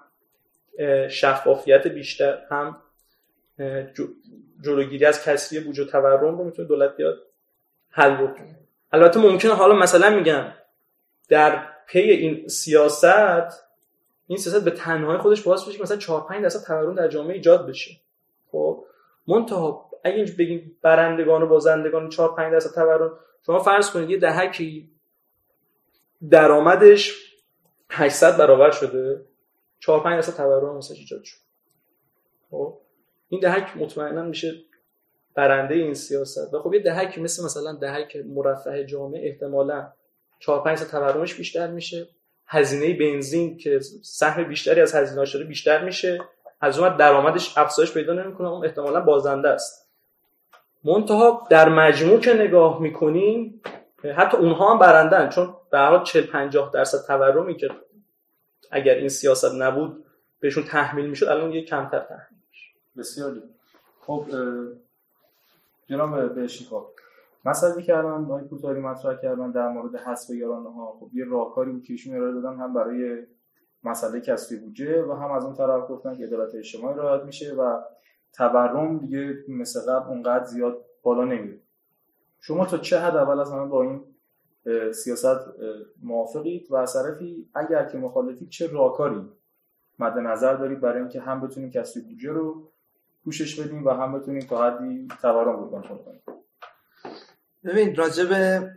شفافیت بیشتر هم جلوگیری از کسری بودجه تورم رو می‌تونه دولت بیاد حل بکنه. البته ممکنه حالا مثلا میگم در پی این سیاست این سیاست به تنهایی خودش باعث بشه مثلا 4 5 درصد تورم در جامعه ایجاد بشه. خب منتها اگه اینج بگیم برندگان و بازندگان 4 5 درصد تورم شما فرض کنید یه دهکی درآمدش 800 برابر شده 4 5 درصد تورم مثلا ایجاد شد. خب؟ این دهک مطمئنا میشه برنده این سیاست. و خب یه دهک مثل مثلا دهک مرفه جامعه احتمالا 4 5 تورمش بیشتر میشه. هزینه بنزین که سهم بیشتری از هزینه داره بیشتر میشه. از اون درآمدش افزایش پیدا نمی‌کنه اون احتمالا بازنده است. منتها در مجموع که نگاه می‌کنیم حتی اونها هم برندن چون به هر حال 40 50 درصد تورمی که اگر این سیاست نبود بهشون تحمیل می‌شد الان یه کمتر تحمیل میشه. بسیار خب جناب خب مسئله که الان آقای کوتاری مطرح کردن در مورد حذف یارانه ها خب یه راهکاری بود که ایشون ارائه دادن هم برای مسئله کسری بودجه و هم از اون طرف گفتن که عدالت اجتماعی رعایت میشه و تورم دیگه مثل قبل اونقدر زیاد بالا نمیره. شما تا چه حد اول از همه با این سیاست موافقید و از اگر که مخالفید چه راهکاری مد نظر دارید برای اینکه هم بتونیم کسری بودجه رو پوشش بدیم و هم بتونیم تا حدی تورم رو کنترل کنیم؟ ببین راجع به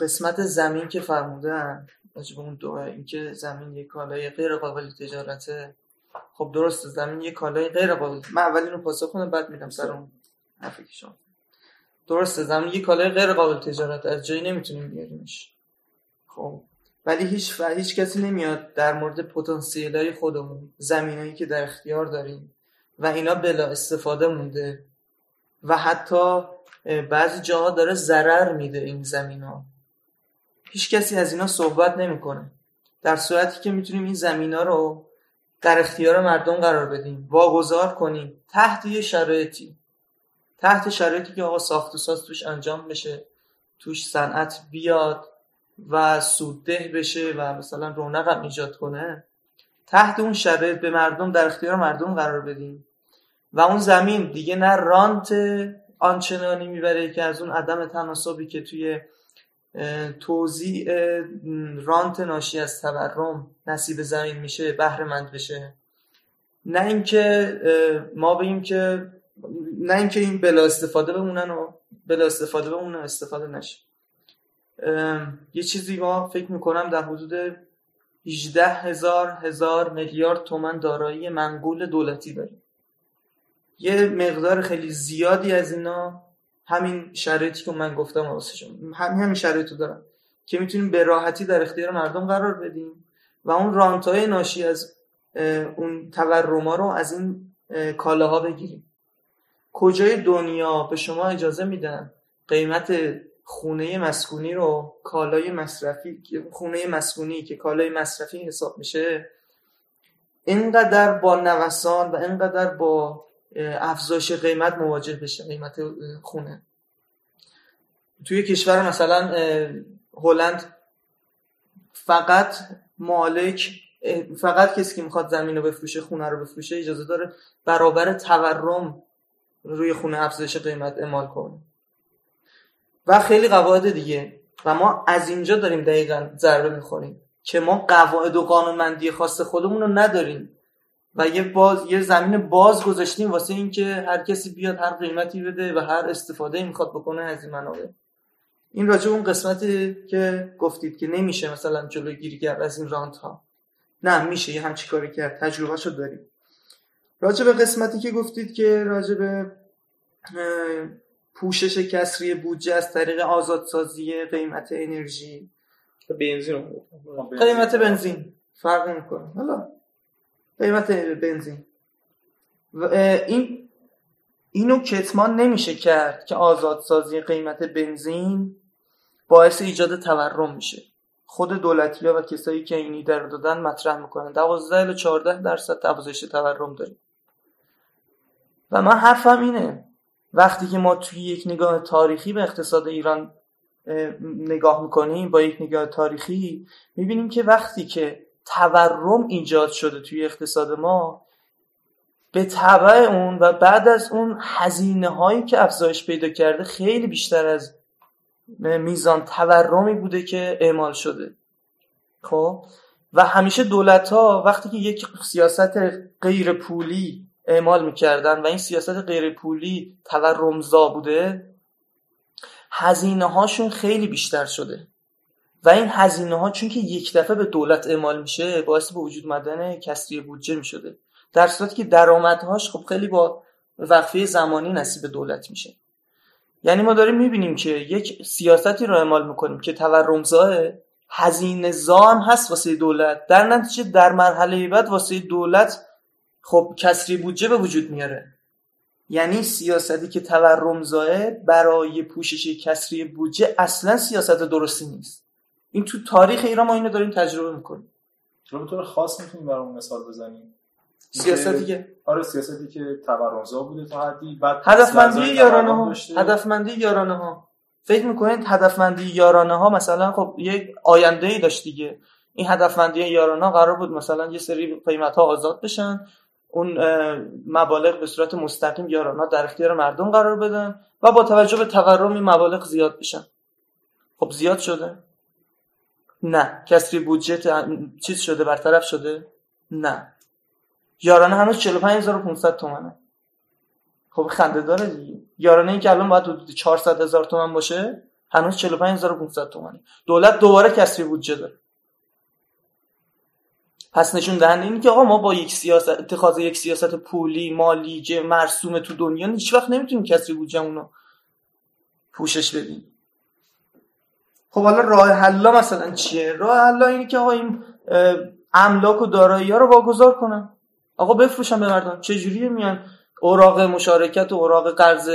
قسمت زمین که فرمودن راجع به اون دو اینکه زمین یک کالای غیر قابل تجارته خب درست زمین یک کالای غیر قابل من اول اینو پاسخ کنم بعد میدم سر اون حرفی که شما درسته زمین یک کالای غیر قابل تجارت از جایی نمی‌تونیم بیاریمش. خب ولی هیچ و هیچ کسی نمیاد در مورد پتانسیل های خودمون زمینایی که در اختیار داریم و اینا بلا استفاده مونده و حتی بعضی جاها داره ضرر میده این زمین ها هیچ کسی از اینا صحبت نمی‌کنه. در صورتی که می‌تونیم این زمین ها رو در اختیار مردم قرار بدیم. واگذار کنیم. تحت یه شرایطی. تحت شرایطی که آقا ساخت و ساز توش انجام بشه توش صنعت بیاد و سودده بشه و مثلا رونق هم ایجاد کنه. تحت اون شرایط به مردم در اختیار مردم قرار بدیم. و اون زمین دیگه نه رانت آنچنانی می‌بره که از اون عدم تناسبی که توی توزیع رانت ناشی از تورم نصیب زمین میشه بهره مند بشه. نه اینکه ما بگیم که نه اینکه این بلا استفاده بمونن و بلا استفاده بمونن استفاده نشه. یه چیزی ما فکر می‌کنم در حدود 18 هزار هزار میلیارد تومن دارایی منقول دولتی داریم. یه مقدار خیلی زیادی از اینا همین شرایطی که من گفتم واسه همین همین شرایطو دارن که می‌تونیم به راحتی در اختیار مردم قرار بدیم. و اون رانت های ناشی از اون تورما رو از این کالاها بگیریم. کجای دنیا به شما اجازه میدن قیمت خونه مسکونی رو کالای مصرفی خونه مسکونی که کالای مصرفی حساب میشه اینقدر با نوسان و اینقدر با افزایش قیمت مواجه بشه قیمت خونه. توی کشور مثلا هلند فقط مالک فقط کسی که می‌خواد زمین رو بفروشه خونه رو بفروشه اجازه داره برابر تورم روی خونه افزایش قیمت اعمال کنه. و خیلی قواعد دیگه. و ما از اینجا داریم دقیقا ضربه می‌خوریم که ما قواعد و قانونمندی خاص خودمون رو نداریم. و یه باز یه زمین باز گذاشتیم واسه اینکه هر کسی بیاد هر قیمتی بده و هر استفاده می‌خواد بکنه از این منابع. این راجع اون قسمتی که گفتید که نمیشه مثلا جلوگیری کرد از این رانت ها نه میشه یه همچی کاری کرد. تجربه شد داریم. راجع به قسمتی که گفتید که راجع به پوشش کسری بودجه از طریق آزادسازی قیمت انرژی. بنزین قیمت بنزین. فرق نمی‌کنه. حالا قیمت بنزین. این اینو کتمان نمیشه کرد که آزادسازی قیمت بنزین باعث ایجاد تورم میشه. خود دولتی ها و کسایی که این ایده دادن مطرح می‌کنن. 12 الی 14 درصد افزایش تورم داریم. و من حرفم اینه. وقتی که ما توی یک نگاه تاریخی به اقتصاد ایران نگاه می‌کنیم با یک نگاه تاریخی می‌بینیم که وقتی که تورم ایجاد شده توی اقتصاد ما به طبع اون و بعد از اون هزینه هایی که افزایش پیدا کرده خیلی بیشتر از میزان تورمی بوده که اعمال شده. خب؟ و همیشه دولت ها وقتی که یک سیاست غیر پولی اعمال می‌کردن و این سیاست غیر پولی تورمزا بوده هزینه هاشون خیلی بیشتر شده. و این هزینه ها چون که یک دفعه به دولت اعمال میشه باعث به وجود مدن کسری بودجه می‌شده. در صورتی که درآمدهاش خب خیلی با وقفه زمانی نصیب دولت میشه. یعنی ما داریم می‌بینیم که یک سیاستی رو اعمال می‌کنیم که تورمزاه هزینه زا هم هست واسه دولت. در نتیجه در مرحله بعد واسه دولت خب کسری بودجه به وجود میاره. یعنی سیاستی که تورم برای پوشش کسری بودجه اصلا سیاست درستی نیست. این تو تاریخ ایران ما اینو داریم تجربه می‌کنیم. رو به طور خاص می‌تونیم برامون مثال بزنیم. سیاستی که آره سیاستی که تورمزا بوده تا حدی بعد هدفمندی یارانه ها. هدفمندی یارانه ها. فکر می‌کنید هدفمندی یارانه ها مثلا خب یک آینده ای داشت دیگه. این هدفمندی یارانه قرار بود مثلا یه سری قیمت ها آزاد بشن. اون مبالغ به صورت مستقیم یارانه در اختیار مردم قرار بدن و با توجه به تورم این مبالغ زیاد بشن. خب زیاد شده. نه. کسری بودجه چیز شده برطرف شده؟ نه. یارانه هنوز 45500 تومنه. خب خنده داره دیگه. یارانه این که الان باید حدود 400 هزار تومن باشه هنوز 45500 تومنه. دولت دوباره کسری بودجه داره. پس نشون دهنده اینه که آقا ما با یک سیاست اتخاذ یک سیاست پولی مالی مرسوم تو دنیا هیچ وقت نمی‌تونیم کسری بودجه رو پوشش بدیم. خب حالا راه حلا مثلا چیه؟ راه حلا اینه که آقا این املاک و دارایی ها رو واگذار کنن. آقا بفروشن به مردم. چه جوری میان اوراق مشارکت و اوراق قرض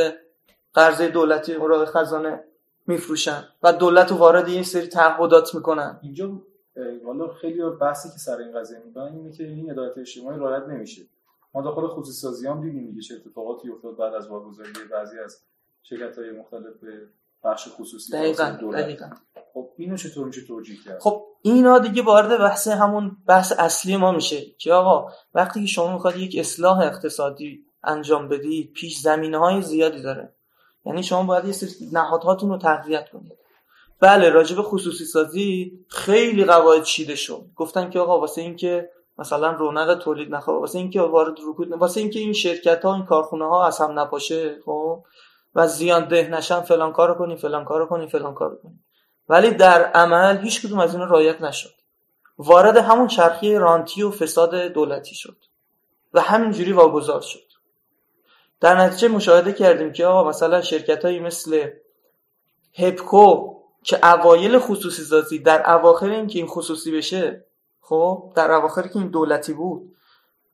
قرض دولتی اوراق خزانه میفروشن و دولت رو وارد این سری تعهدات می‌کنن؟ اینجا والا خیلی بحثی که سر این قضیه می‌کنن اینه که این عدالت اجتماعی رعایت نمیشه. ما داخل خصوصی سازی هم دیدیم دیگه چه اتفاقاتی افتاد بعد از واگذاری بعضی از شرکت های مختلف به بخش خصوصی دقیقاً دقیقاً. خب اینو چطور میشه توجیه کرد؟ خب اینا دیگه وارد بحث همون بحث اصلی ما میشه که آقا وقتی که شما می‌خواد یک اصلاح اقتصادی انجام بدید پیش زمینه های زیادی داره. یعنی شما باید یه سری نهادهاتون رو تقویت کنید. بله راجب خصوصی سازی خیلی قواعد چیده شد. گفتن که آقا واسه اینکه مثلا رونق تولید نخواد واسه اینکه وارد رکود واسه اینکه این شرکت ها این کارخونه ها از هم نپاشه خب؟ و زیان ده نشن فلان کارو کنی فلان کارو کنی فلان کارو کنی. ولی در عمل هیچ کدوم از این رعایت نشد. وارد همون چرخی رانتی و فساد دولتی شد و همینجوری واگذار شد. در نتیجه مشاهده کردیم که آقا مثلا شرکت هایی مثل هپکو که اوایل خصوصی سازی در اواخر اینکه این خصوصی بشه خب در اواخر که این دولتی بود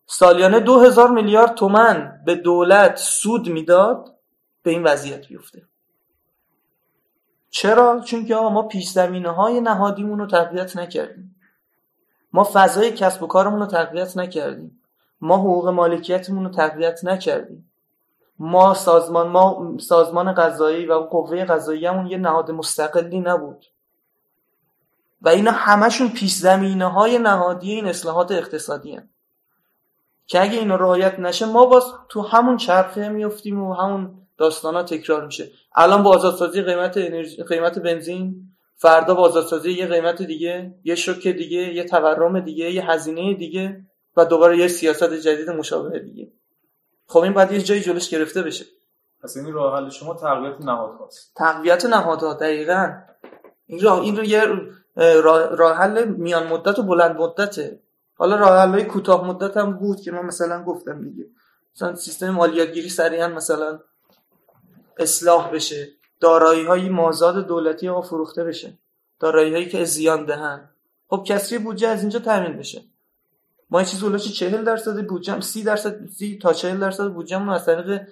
سالیانه دو هزار میلیارد تومن به دولت سود می‌داد به این وضعیت بیفته چرا؟ چون که ما پیش زمینه های نهادیمون رو تقویت نکردیم ما فضای کسب و کارمون رو تقویت نکردیم ما حقوق مالکیتمون رو تقویت نکردیم ما سازمان ما سازمان قضایی و قوه قضاییمون یه نهاد مستقلی نبود و اینا همشون پیش زمینه های نهادی این اصلاحات اقتصادی هن. که اگه اینا رعایت نشه ما باز تو همون چرخه میفتیم و همون داستان ها تکرار میشه. الان با آزادسازی قیمت قیمت بنزین فردا با آزادسازی یه قیمت دیگه یه شوک دیگه یه تورم دیگه یه هزینه دیگه و دوباره یه سیاست جدید مشابه دیگه. خب این باید یه جایی جلوش گرفته بشه. پس این راه حل شما تقویت نهادهاست تقویت نهادها دقیقا. این راه این رو یه راه حل میان مدت و بلند مدته. حالا راه حل کوتاه مدت هم بود که من مثلا گفتم دیگه. مثلا سیستم مالیاتگیری سریعا مثلا اصلاح بشه دارایی های مازاد دولتی ها فروخته بشه دارایی هایی که زیان دهن. خب کسری بودجه از اینجا تامین بشه. ما چیز هلوش 40 درصد بودجه 30 درصد 30 تا 40 درصد بودجه از طریق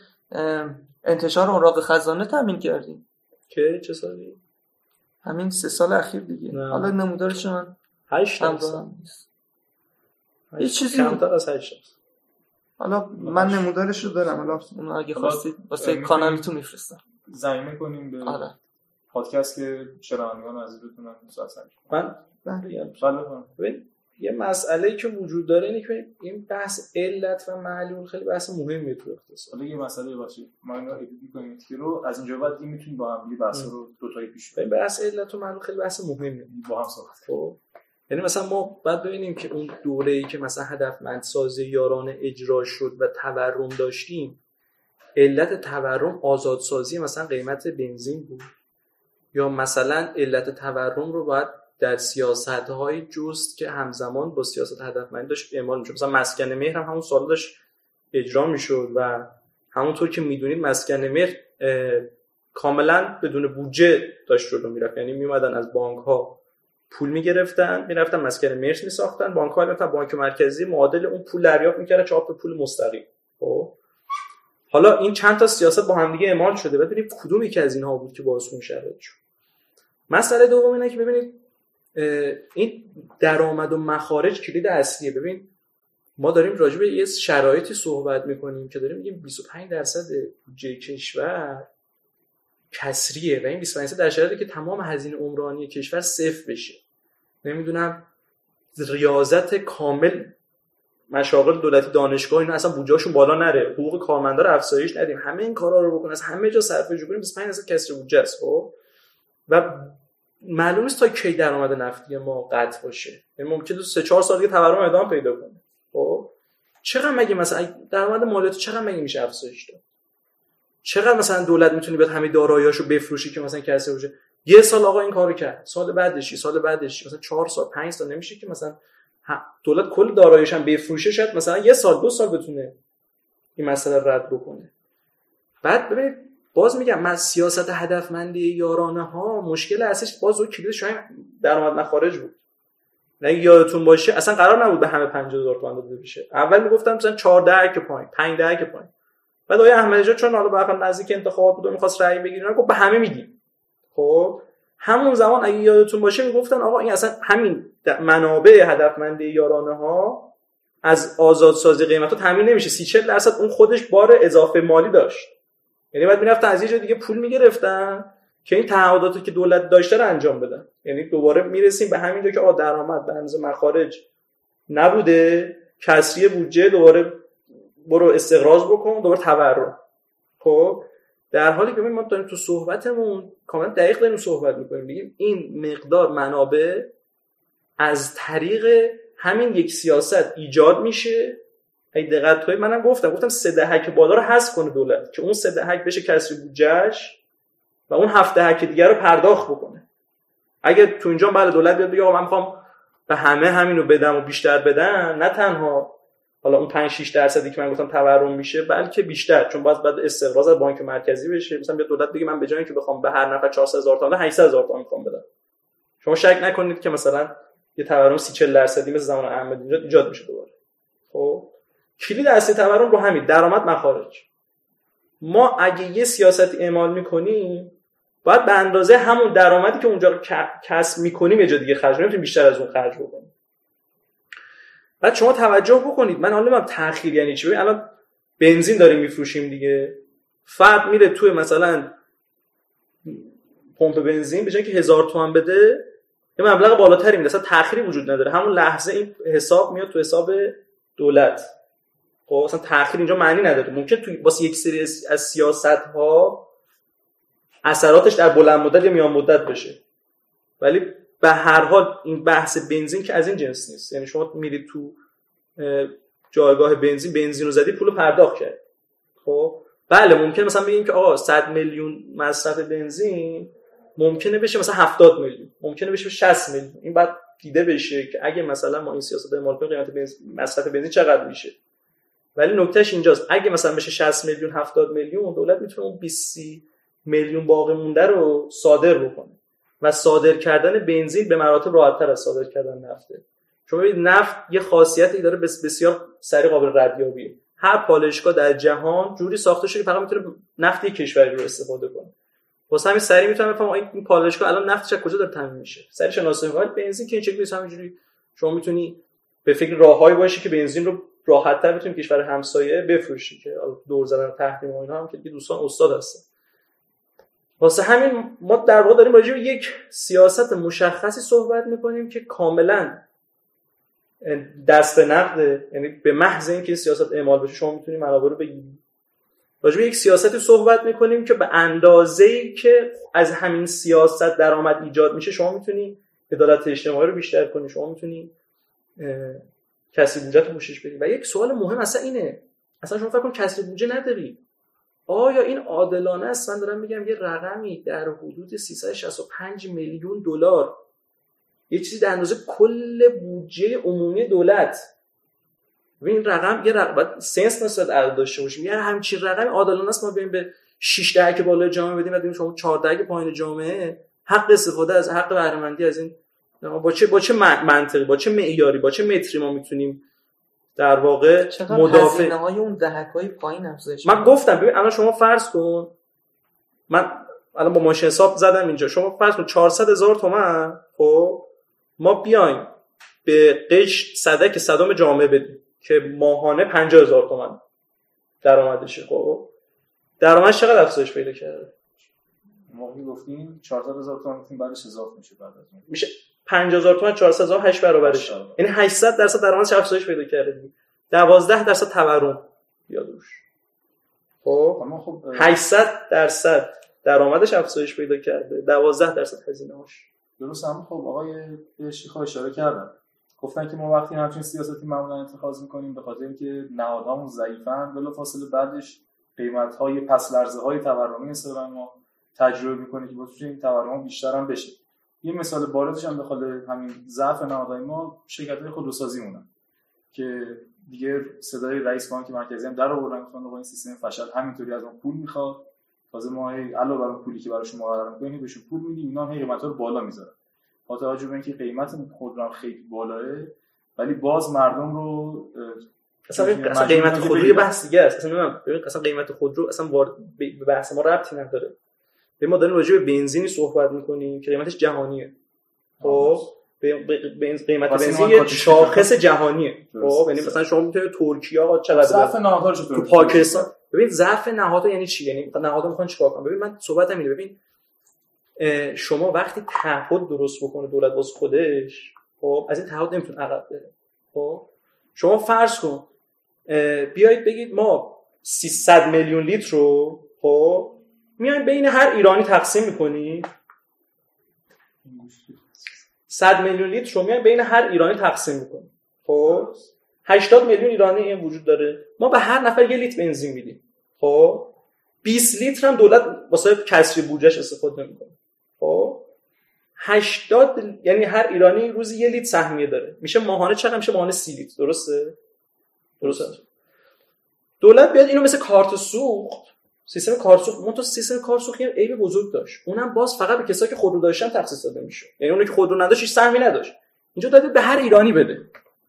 انتشار اوراق خزانه تامین کردیم. که چه سالی؟ همین سه سال اخیر دیگه. نه. حالا نمودارش من 8 درصد یه چیزی کمتر از 8 حالا من نمودارش رو دارم حالا اون اگه خواستید واسه کانالتون میفرستم. زمینه کنیم به آره. پادکست که شنوندگان عزیز بتونن من بله. یه مسئله که وجود داره اینه که این بحث علت و معلول خیلی بحث مهمیه تو اقتصاد. حالا یه مسئله باشه. ما اینو ادیت کنیم که رو از اینجا بعد این می‌تونیم با هم یه بحث رو دو تایی پیش بریم بحث علت و معلول خیلی بحث مهمیه. با هم صحبت خب؟ یعنی مثلا ما باید ببینیم که اون دوره ای که مثلا هدفمندسازی یارانه اجرا شد و تورم داشتیم علت تورم آزادسازی مثلا قیمت بنزین بود. یا مثلا علت تورم رو باید در سیاست های جست که همزمان با سیاست هدفمندی داشت اعمال می‌شد. مثلا مسکن مهر هم همون سال داشت اجرا می‌شد و همونطور که می‌دونید مسکن مهر کاملا بدون بودجه داشت جلو می‌رفت. یعنی میومدن از بانک ها پول می‌گرفتن می‌رفتن مسکن مرس میساختن بانک ها تا بانک مرکزی معادل اون پول دریافت می‌کرده چاپ پول مستقیم. خب؟ حالا این چند تا سیاست با همدیگه اعمال شده. ببینید کدوم یکی از اینها بود که باعث اون شرایط شد. مسئله دوم اینه که ببینید این درآمد و مخارج کلید اصلیه. ببین ما داریم راجع به یه شرایطی صحبت می‌کنیم که داریم میگیم 25 درصد بودجه کشور کسریه و این 25 در شرایطی که تمام هزینه عمرانی کشور صفر بشه. نمی‌دونم ریاضت کامل مشاغل دولتی دانشگاه اینا اصلا بودجهشون بالا نره. حقوق کارمندا رو افزایش ندیم. همه این کارا رو بکنن. از همه جا صرفه جو کنیم 25 درصد کسری بودجه است خب؟ و معلوم نیست تا کی درآمد نفتی ما قطع باشه. یعنی ممکنه تو 3 4 سال دیگه تورم ادامه پیدا کنه. خب؟ چقدر مگه مثلا درآمد مالیات چقدر مگه میشه افزایش داد؟ چقدر مثلا دولت می‌تونه بیاد همه داراییاشو بفروشی که مثلا کسی باشه یه سال آقا این کارو کرد. سال بعدش سال بعدش مثلا 4 سال 5 سال نمیشه که مثلا دولت کل داراییش هم بفروشه شاید مثلا یه سال دو سال بتونه این مسئله رد بکنه. بعد ببینید باز میگم من سیاست هدفمندی یارانه ها مشکل اصلیش باز و کلید شاید درآمد مخارج بود. نه یادتون باشه اصلا قرار نبود به همه 50000 تومان داده بشه. اول می‌گفتم مثلا 14 که پایین 5 ده که پایین. بعد آقای احمدی چون حالا به نزدیک انتخابات بود و می‌خواست رأی بگیره گفت به همه میدیم خب همون زمان اگه یادتون باشه می‌گفتن آقا این اصلا همین منابع هدفمندی یارانه ها از آزادسازی قیمت ها تامین نمیشه. 30 40 درصد اون خودش بار اضافه مالی داشت. یعنی باید می‌رفتن از یه جای دیگه پول می‌گرفتن که این تعهداتی که دولت داشته رو انجام بدن. یعنی دوباره می‌رسیم به همین که آقا درآمد به اندازه مخارج نبوده. کسری بودجه دوباره برو استقراض بکن دوباره تورم. خب؟ در حالی که ما داریم تو صحبتمون کاملا دقیق داریم صحبت می‌کنیم. بگیم این مقدار منابع از طریق همین یک سیاست ایجاد میشه. اگه دقت کنید منم گفتم گفتم سه دهک بالا رو حذف کنه دولت که اون سه دهک بشه کسری بودجهش و اون هفت دهک دیگر رو پرداخت بکنه. اگه تو اینجا بله دولت بیاد بگه من می‌خوام به همه همینو بدم و بیشتر بدن نه تنها حالا اون 5 6 درصدی که من گفتم تورم میشه بلکه بیشتر چون باز بعد استقراض از بانک مرکزی بشه. مثلا بیا دولت بگه من به جای اینکه بخوام به هر نفر 400 هزار تومان 800 هزار تومان می‌خوام بدم. شما شک نکنید که مثلا یه تورم 30 40 درصدی مثل زمان احمدی نژاد ایجاد میشه دوباره. خب؟ کلید اصلی تورم رو همین درآمد مخارج ما اگه یه سیاستی اعمال می‌کنیم باید به اندازه همون درآمدی که اونجا کسب می‌کنیم یه جا دیگه خرج نمی‌تونیم بیشتر از اون خرج بکنیم. بعد شما توجه بکنید. من حالا نمی‌دونم تاخیر یعنی چی؟ الان بنزین داریم میفروشیم دیگه. فرد میره توی مثلا پمپ بنزین به که هزار تومن بده یه مبلغ بالاتری میده. اصلا تأخیری وجود نداره. همون لحظه این حساب میاد تو حساب دولت. خب اصلا تأخیر اینجا معنی نداره. ممکن تو واسه یک سری از سیاست ها اثراتش در بلند مدت یا میان مدت بشه. ولی به هر حال این بحث بنزین که از این جنس نیست. یعنی شما میرید تو جایگاه بنزین بنزین رو زدی پول پرداخت کرد خب؟ بله ممکن مثلا بگیم که آقا 100 میلیون مصرف بنزین ممکنه بشه مثلا 70 میلیون ممکنه بشه 60 میلیون. این بعد دیده بشه که اگه مثلا ما این سیاست اعمال کنیم قیمت بنزین مصرف بنزین چقدر میشه. ولی نکتهش اینجاست. اگه مثلا بشه 60 میلیون 70 میلیون دولت می‌تونه اون 20 میلیون باقی مونده رو صادر بکنه. و صادر کردن بنزین به مراتب راحتتر از صادر کردن نفته چون ببینید نفت یه خاصیتی داره بسیار سریع قابل ردیابیه. هر پالایشگاه در جهان جوری ساخته شده که فقط می‌تونه نفت کشوری رو استفاده کنه. واسه همین سریع می‌تونم بفهمم این پالایشگاه الان نفتش از کجا داره تامین میشه؟ سریع شناسایی بنزین که این شکلی همینجوری شما می‌تونی به فکر راههایی باشی که بنزین رو راحتتر بتونیم کشور همسایه بفروشی که دور زدن تحریم و اینا هم که دوستان استاد هستن. واسه همین ما در واقع داریم راجع به یک سیاست مشخصی صحبت می‌کنیم که کاملا دست نقده یعنی به محض اینکه سیاست اعمال بشه شما می‌تونید منابع رو بگیرید راجع به یک سیاستی صحبت می‌کنیم که به اندازه ای که از همین سیاست درآمد ایجاد میشه شما می‌تونی عدالت اجتماعی رو بیشتر کنی شما می‌تونی کسی بودجه رو پوشش بدی. و یک سوال مهم اصلا اینه. اصلا شما فکر کن کسی بودجه نداری. آیا این عادلانه است؟ من دارم میگم یه رقمی در حدود 365 میلیون دلار. یه چیزی در اندازه کل بودجه عمومی دولت. و این رقم یه رقم سنس نسبت عدد داشته باشیم. یه همچین رقم عادلانه است ما بیایم به 6 دهه که بالای جامعه بدیم بدیم شما 14 که پایین جامعه. حق استفاده از حق بهره از این با چه با چه منطقی با چه معیاری با چه متری ما می‌تونیم در واقع مدافع های اون دهک های پایین افزایش من گفتم ببین الان شما فرض کن من الان با ماشین حساب زدم اینجا شما فرض کن 400 هزار تومن خب؟ ما بیایم به قش صدک صدام جامعه بدیم که ماهانه 50 هزار تومن درآمدشه خب؟ درآمدش چقدر افزایش پیدا کرده؟ ما گفتیم 400 هزار تومن بعدش اضافه میشه بعد از میشه 50000 تومان 400 هزار 8 برابرش. یعنی 800 درصد درآمدش افزایش پیدا کرده 12 درصد تورم. بیاد روش خب 800 درصد درآمدش افزایش پیدا کرده. 12 درصد هزینه هاش درست هم خب آقای شیخا اشاره کردن. گفتن که ما وقتی همچین سیاستی معمولا اتخاذ می‌کنیم به خاطر اینکه نهادهامون ضعیفن بلافاصله بعدش قیمت های پس لرزه های تورمی مثلا ما تجربه می‌کنیم که بتونیم این تورم بیشتر هم بشه. یه مثال بارزش هم بخواد همین ضعف نهادهای ما شرکت های خودروسازی مونن که دیگه صدای رئیس بانک مرکزی هم در آوردن گفتن با این سیستم فشل همینطوری از اون پول می‌خواد. تازه ما هی علاوه بر اون پولی که براشون مقرر می‌کنیم بهشون پول میدیم اینا هی قیمتا رو بالا می‌ذارن. با توجه به اینکه قیمت خودرو خیلی بالاه ولی باز مردم رو اصلا قیمت خودرو یه بحث دیگه است. اصلا اصلا قیمت خودرو اصلا به بحث ما ربطی نداره. به ما داریم راجع به بنزینی صحبت می‌کنیم که قیمتش جهانیه. خب قیمت بنزین یه شاخص جهانیه. خب یعنی مثلا شما می‌تونید ترکیه آقا چقدر ضعف نهادها تو پاکستان ببین ضعف نهادها یعنی چی؟ یعنی نهادها می‌خوان چیکار کنن؟ ببین من صحبتم اینه. ببین شما وقتی تعهد درست بکنه دولت باز خودش خب از این تعهد نمی‌تونه عقب بره. خب شما فرض کن بیایید بگید ما 300 میلیون لیتر رو خب میایم بین هر ایرانی تقسیم می‌کنی؟ 100 میلیون لیتر رو میایم بین هر ایرانی تقسیم می‌کنی. خب؟ 80 میلیون ایرانی این وجود داره. ما به هر نفر یه لیتر بنزین میدیم. خب؟ 20 لیتر هم دولت واسه کسری بودجهش استفاده نمی‌کنه خب؟ 80 یعنی هر ایرانی روزی یه لیتر سهمیه داره. میشه ماهانه چقدر؟ میشه ماهانه 30 لیتر. درسته؟ درسته. دولت بیاد اینو مثل کارت سوخت سیستم کارسوخت تو سیستم کارسوختی هم عیب بزرگ داشت. اونم باز فقط به کسایی که خودرو داشتن تخصیص داده میشه یعنی اونی که خودرو نداشت سهمی نداشت. اینجا داده به هر ایرانی بده.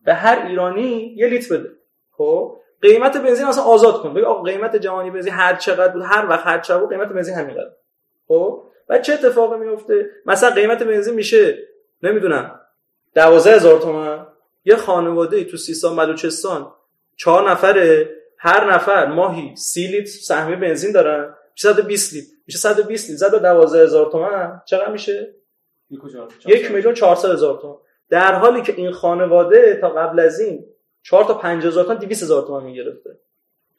به هر ایرانی یه لیتر بده. خب؟ قیمت بنزین اصلا آزاد کن. بگو آقا قیمت جهانی بنزین هر چقدر بود هر وقت هر چقدر بود قیمت بنزین همینقدر خب؟ بعد چه اتفاقی میفته مثلا قیمت بنزین میشه نمی‌دونم 12000 تومان یه خانواده تو سیستان بلوچستان چهار نفره هر نفر ماهی 30 لیتر سهمیه بنزین دارن 120 لیتر. میشه 120 لیتر. زد 12000 تومان. چقدر میشه؟ یک میلیون 400 هزار تومان. در حالی که این خانواده تا قبل از این 4 تا 50 هزار تومان 200 هزار تومان می‌گرفته.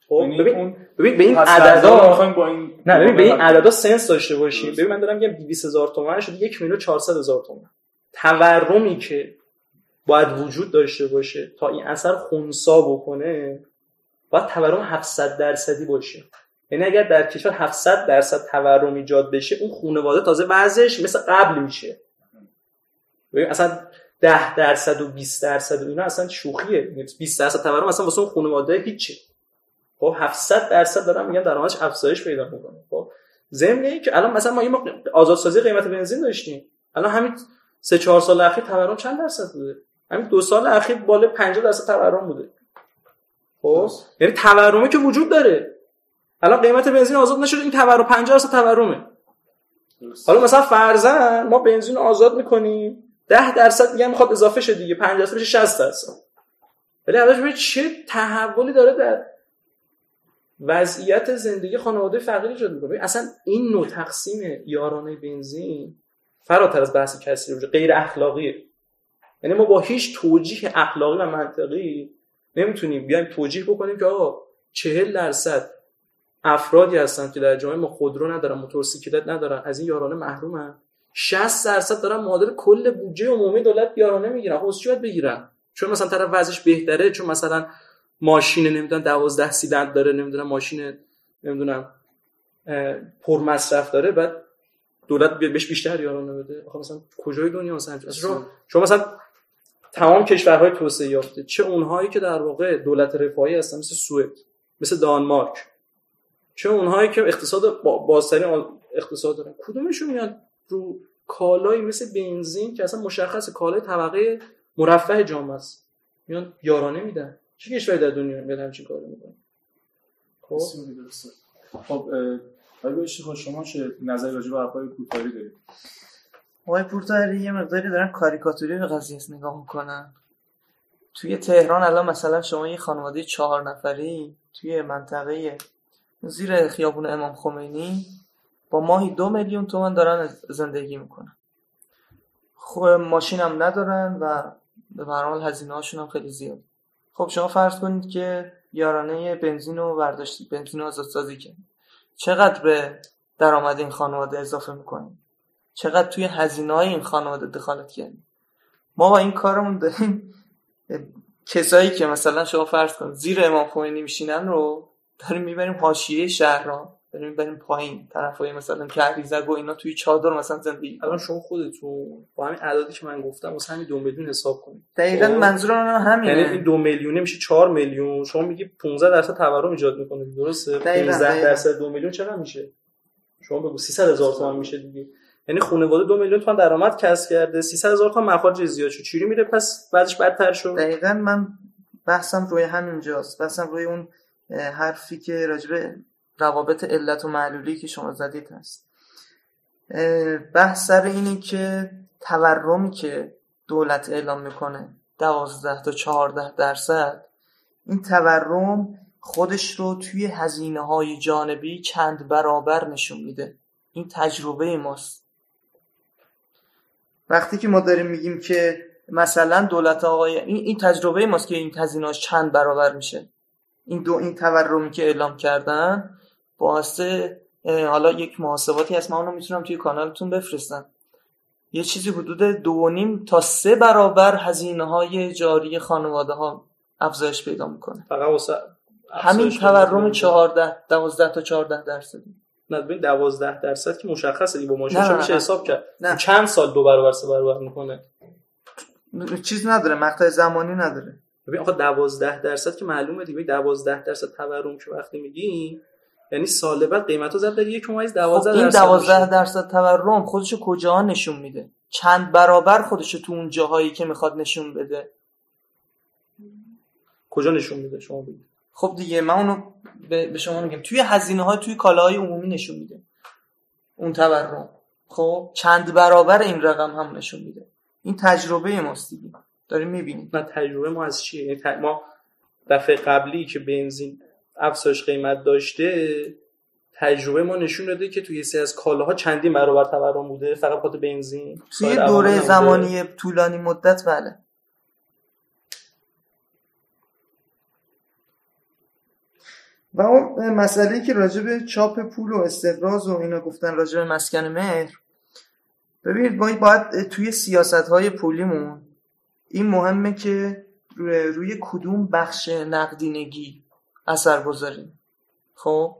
خب یعنی ببین ببین به این عددا با این نه ببین به این عددا سنس داشته باشیم. ببین من دارم میگم 200 هزار تومان شد 1 میلیون 400 هزار تومان. تورمی که باید وجود داشته باشه تا این اثر خونسا بکنه باید تورم 700 درصدی باشه. یعنی اگر در کشور 700 درصد تورم ایجاد بشه اون خانواده تازه وضعش مثل قبل میشه. اصلا 10 درصد و 20 درصد و اینا اصلا شوخیه. 20 درصد تورم اصلا واسه اون خانواده هیچی خب 700 درصد دارم میگم درآمدش افزایش پیدا می‌کنه. خب ضمن که الان مثلا ما یه آزادسازی قیمت بنزین داشتیم. الان همین سه چهار سال اخیر تورم چند درصد بوده؟ همین دو سال اخیر بالا 50 درصد تورم بوده. خب؟ یعنی تورمی که وجود داره. الان قیمت بنزین آزاد نشد این تورم 50 درصد تورمه. حالا مثلا فرضاً ما بنزین آزاد می‌کنیم 10 درصد دیگه می‌خواد اضافه شه دیگه 50 درصد بشه 60 درصد. ولی الان چه تحولی داره در وضعیت زندگی خانواده فقیر ایجاد می‌کنه. اصلا این نوع تقسیم یارانه بنزین فراتر از بحث کسی رو غیر اخلاقیه. یعنی ما با هیچ توجیه اخلاقی و منطقی نمی‌تونیم بیایم توجیه بکنیم که آقا چهل درصد افرادی هستن که در جامعه ما خودرو ندارن موتورسیکلت ندارن از این یارانه محرومن. 60 درصد دارن معادل کل بودجه عمومی دولت یارانه می‌گیرن خب بگیرن؟ چون مثلا طرف وضعش بهتره چون مثلا ماشین نمی‌دونم 12 سیلندر داره نمی‌دونم ماشین نمی‌دونم پر مصرف داره بعد دولت بهش بیشتر یارانه بده. آخه مثلا کجای دنیا مثلا؟ شما مثلا تمام کشورهای توسعه یافته چه اونهایی که در واقع دولت رفاهی هستن مثل سوئد مثل دانمارک چه اونهایی که اقتصاد بازترین اقتصاد دارن. کدومشون میاد رو کالایی مثل بنزین که اصلا مشخص کالای طبقه مرفه جامعه است میان یارانه میدن. چه کشوری در دنیا میاد همچین کارو می‌کنه خب؟ خب خب شما چه نظری راجع به حرفای دارید؟ آقای پورتاری یه مقداری دارن کاریکاتوری به قضیه نگاه می‌کنن. توی تهران الان مثلا شما یه خانواده چهار نفری توی منطقه زیر خیابون امام خمینی با ماهی دو میلیون تومن دارن زندگی می‌کنن. خب ماشین هم ندارن و به حال هزینه هاشون هم خیلی زیاد. خب شما فرض کنید که یارانه بنزین رو برداشتید بنزین رو آزادسازی کنید چقدر به درآمد این خانواده اضافه می‌کنیم چقدر توی هزینه های این خانواده دخالت کردیم ما با این کارمون داریم. کسایی که مثلا شما فرض کنید زیر امام خمینی میشینن رو داریم می‌بریم حاشیه شهر را داریم بریم پایین. طرفای مثلا کهریزک و اینا توی چادر مثلا زندگی. الان شما خودتون با همین عددی که من گفتم واسه همین دو میلیون حساب کنید. دقیقاً خب؟ منظور من همینه. یعنی این دو میلیونه میشه 4 میلیون. شما میگی 15 درصد تورم ایجاد می‌کنه درسته؟ 15 درصد دو میلیون چقدر میشه؟ شما بگو 300 هزار تومان میشه دیگه. یعنی خانواده دو میلیون تومان درآمد کسب کرده 300 هزار تومان مخارج زیاد شد چوری میره پس بعدش بدتر شد. دقیقاً من بحثم روی همینجاست. بحثم روی اون حرفی که راجبه روابط علت و معلولی که شما زدید هست. بحث سر اینه که تورمی که دولت اعلام می‌کنه دوازده تا چهارده درصد این تورم خودش رو توی هزینه های جانبی چند برابر نشون میده. این تجربه ماست. وقتی که ما داریم میگیم که مثلا دولت آقای این, این تجربه ماست که این هزینه چند برابر میشه. این دو این تورمی که اعلام کردن واسه حالا یک محاسباتی هست. من اونو می‌تونم توی کانالتون بفرستم. یه چیزی حدود دو نیم تا سه برابر هزینه های جاری خانواده ها افزایش پیدا می‌کنه. فقط همین تورم 14 12 تا 14 درصد نه ببین 12 درصد که مشخصه با ماشین میشه حساب کرد. نه. چند سال دو برابر سه برابر می‌کنه؟ چیز نداره مقطع زمانی نداره. ببین آخه 12 درصد که معلومه دیگه. 12 درصد تورم که وقتی میگی یعنی سال بعد قیمت ها زد در یک ممیز 12 خب این درصد 12 میشه. درصد تورم خودشو کجا نشون میده؟ چند برابر خودشو تو اون جاهایی که می‌خواد نشون بده؟ کجا نشون میده؟ شما بگید. خب دیگه من اونو به شما میگم. توی هزینه های توی کالاهای عمومی نشون میده. اون تورم. خب چند برابر این رقم هم نشون میده. این تجربه ماست دیگه. داریم می‌بینیم. نه تجربه ما از چیه؟ یعنی ت- ما دفعه قبلی که بنزین افزایش قیمت داشته تجربه ما نشون داده که توی سری از کالاها چندین برابر تورم بوده. فقط خاطر بنزین. توی دوره. زمانی طولانی مدت بله. و اون مسئله که راجع به چاپ پول و استقراض و اینا گفتن راجع به مسکن مهر ببینید ما باید توی سیاست های پولیمون این مهمه که روی, کدوم بخش نقدینگی اثر گذاریم. خب؟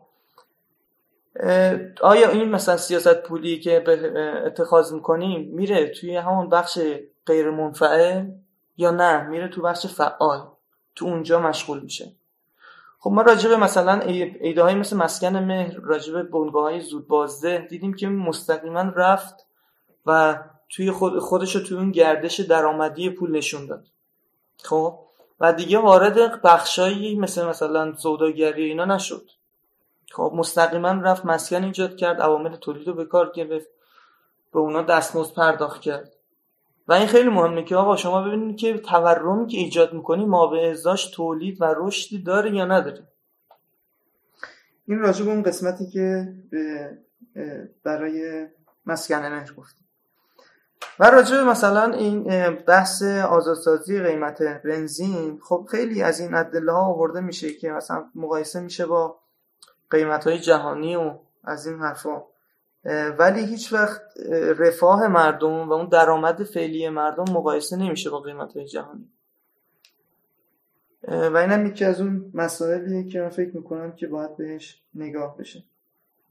آیا این مثلا سیاست پولی که به- اتخاذ می‌کنیم میره توی همون بخش غیر منفعل یا نه؟ میره تو بخش فعال. تو اونجا مشغول میشه. خب ما راجع به مثلا ایده های مثل مسکن مهر راجع به بنگاه های زود بازده دیدیم که مستقیما رفت و توی خود خودش رو توی اون گردش درآمدی پول نشون داد. خب؟ و دیگه وارد بخشایی مثل مثلا سوداگری اینا نشد. خب مستقیما رفت مسکن ایجاد کرد عوامل تولید رو به کار گرفت به اونا دستمزد پرداخت کرد. و این خیلی مهمه که آقا شما ببینید که تورمی که ایجاد می‌کنی ما به ازاش تولید و رشدی داره یا نداره؟ این راجع به اون قسمتی که به برای مسکن مهر گفتیم. و راجع به مثلا این بحث آزادسازی قیمت بنزین خب خیلی از این ادله ها آورده میشه که مثلا مقایسه میشه با قیمت های جهانی و از این اه، ولی هیچ وقت اه، رفاه مردم و اون درآمد فعلی مردم مقایسه نمیشه با قیمت های جهانی. و اینم یکی از اون مسائلیه که من فکر می‌کنم که باید بهش نگاه بشه.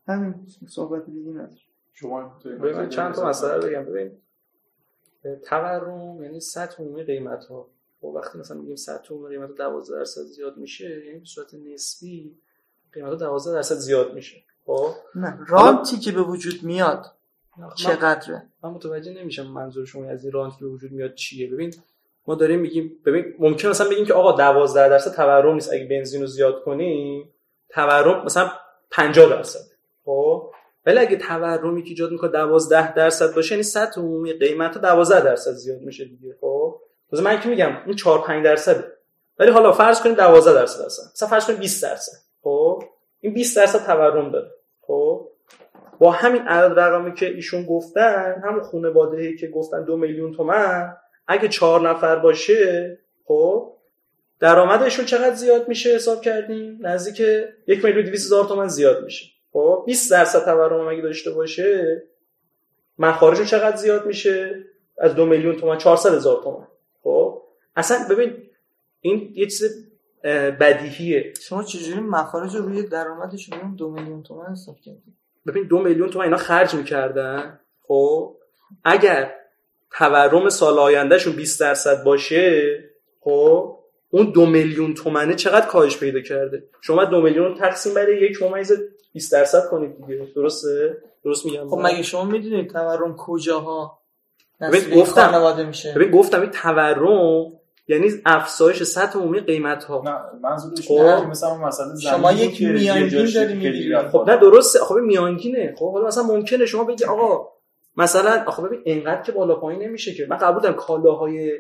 همین صحبت دیگه نداره شما ببین چند تا مسئله بگم. ببین تورم یعنی سطح عمومی قیمت ها و وقتی مثلا میگیم سطح عمومی قیمت 12 درصد زیاد میشه یعنی به صورت نسبی قیمت ها 12 درصد زیاد میشه. خب. نه رانتی که به وجود میاد چقدره؟ من متوجه نمیشم منظور شما از این رانت به وجود میاد چیه. ببین ما داریم میگیم ببین ممکن مثلا بگیم که آقا 12 درصد تورم نیست اگه بنزین رو زیاد کنیم تورم مثلا 50 درصد. خب؟ ولی اگه تورمی که ایجاد می‌کنه 12 درصد باشه یعنی سطح عمومی قیمت ها 12 درصد زیاد میشه دیگه. خب؟ مثلا من که میگم این 4 5 درصده. ولی حالا فرض کنیم 12 درصد هستن. مثلا فرض کنیم 20 درصد. خب؟ این 20 درصد تورم داره. با همین عدد رقمی که ایشون گفتن همون خانواده که گفتن دو میلیون تومن اگه چهار نفر باشه خب درآمدشون چقدر زیاد میشه حساب کردیم؟ نزدیک یک میلیون دویست هزار تومن زیاد میشه. خب 20 درصد تورم اگه داشته باشه مخارجش چقدر زیاد میشه؟ از دو میلیون تومن 400 هزار تومن. خب اصلا ببین این یه چیز بدیهیه. شما چجوری مخارج رو روی درآمدش رو دو میلیون تومن حساب کردید ببین دو میلیون تومن اینا خرج می‌کردن. خب اگر تورم سال آیندهشون 20 درصد باشه خب اون دو میلیون تومنه چقدر کاهش پیدا کرده؟ شما دو میلیون تقسیم بر یک ممیز 20 درصد کنید دیگه. درسته؟ درست میگم؟ خب مگه شما می‌دونید تورم کجاها؟ ببین، گفتم. میشه. ببین گفتم این تورم یعنی افزایش سطح عمومی قیمت ها نه منظورش خب. مثلا مثلا شما یک میانگین داری می‌گیری. خب نه درسته. خب میانگینه. خب حالا مثلا ممکنه شما بگی آقا مثلا آخه ببین اینقدر که بالا پایین نمیشه که. من قبول دارم کالاهای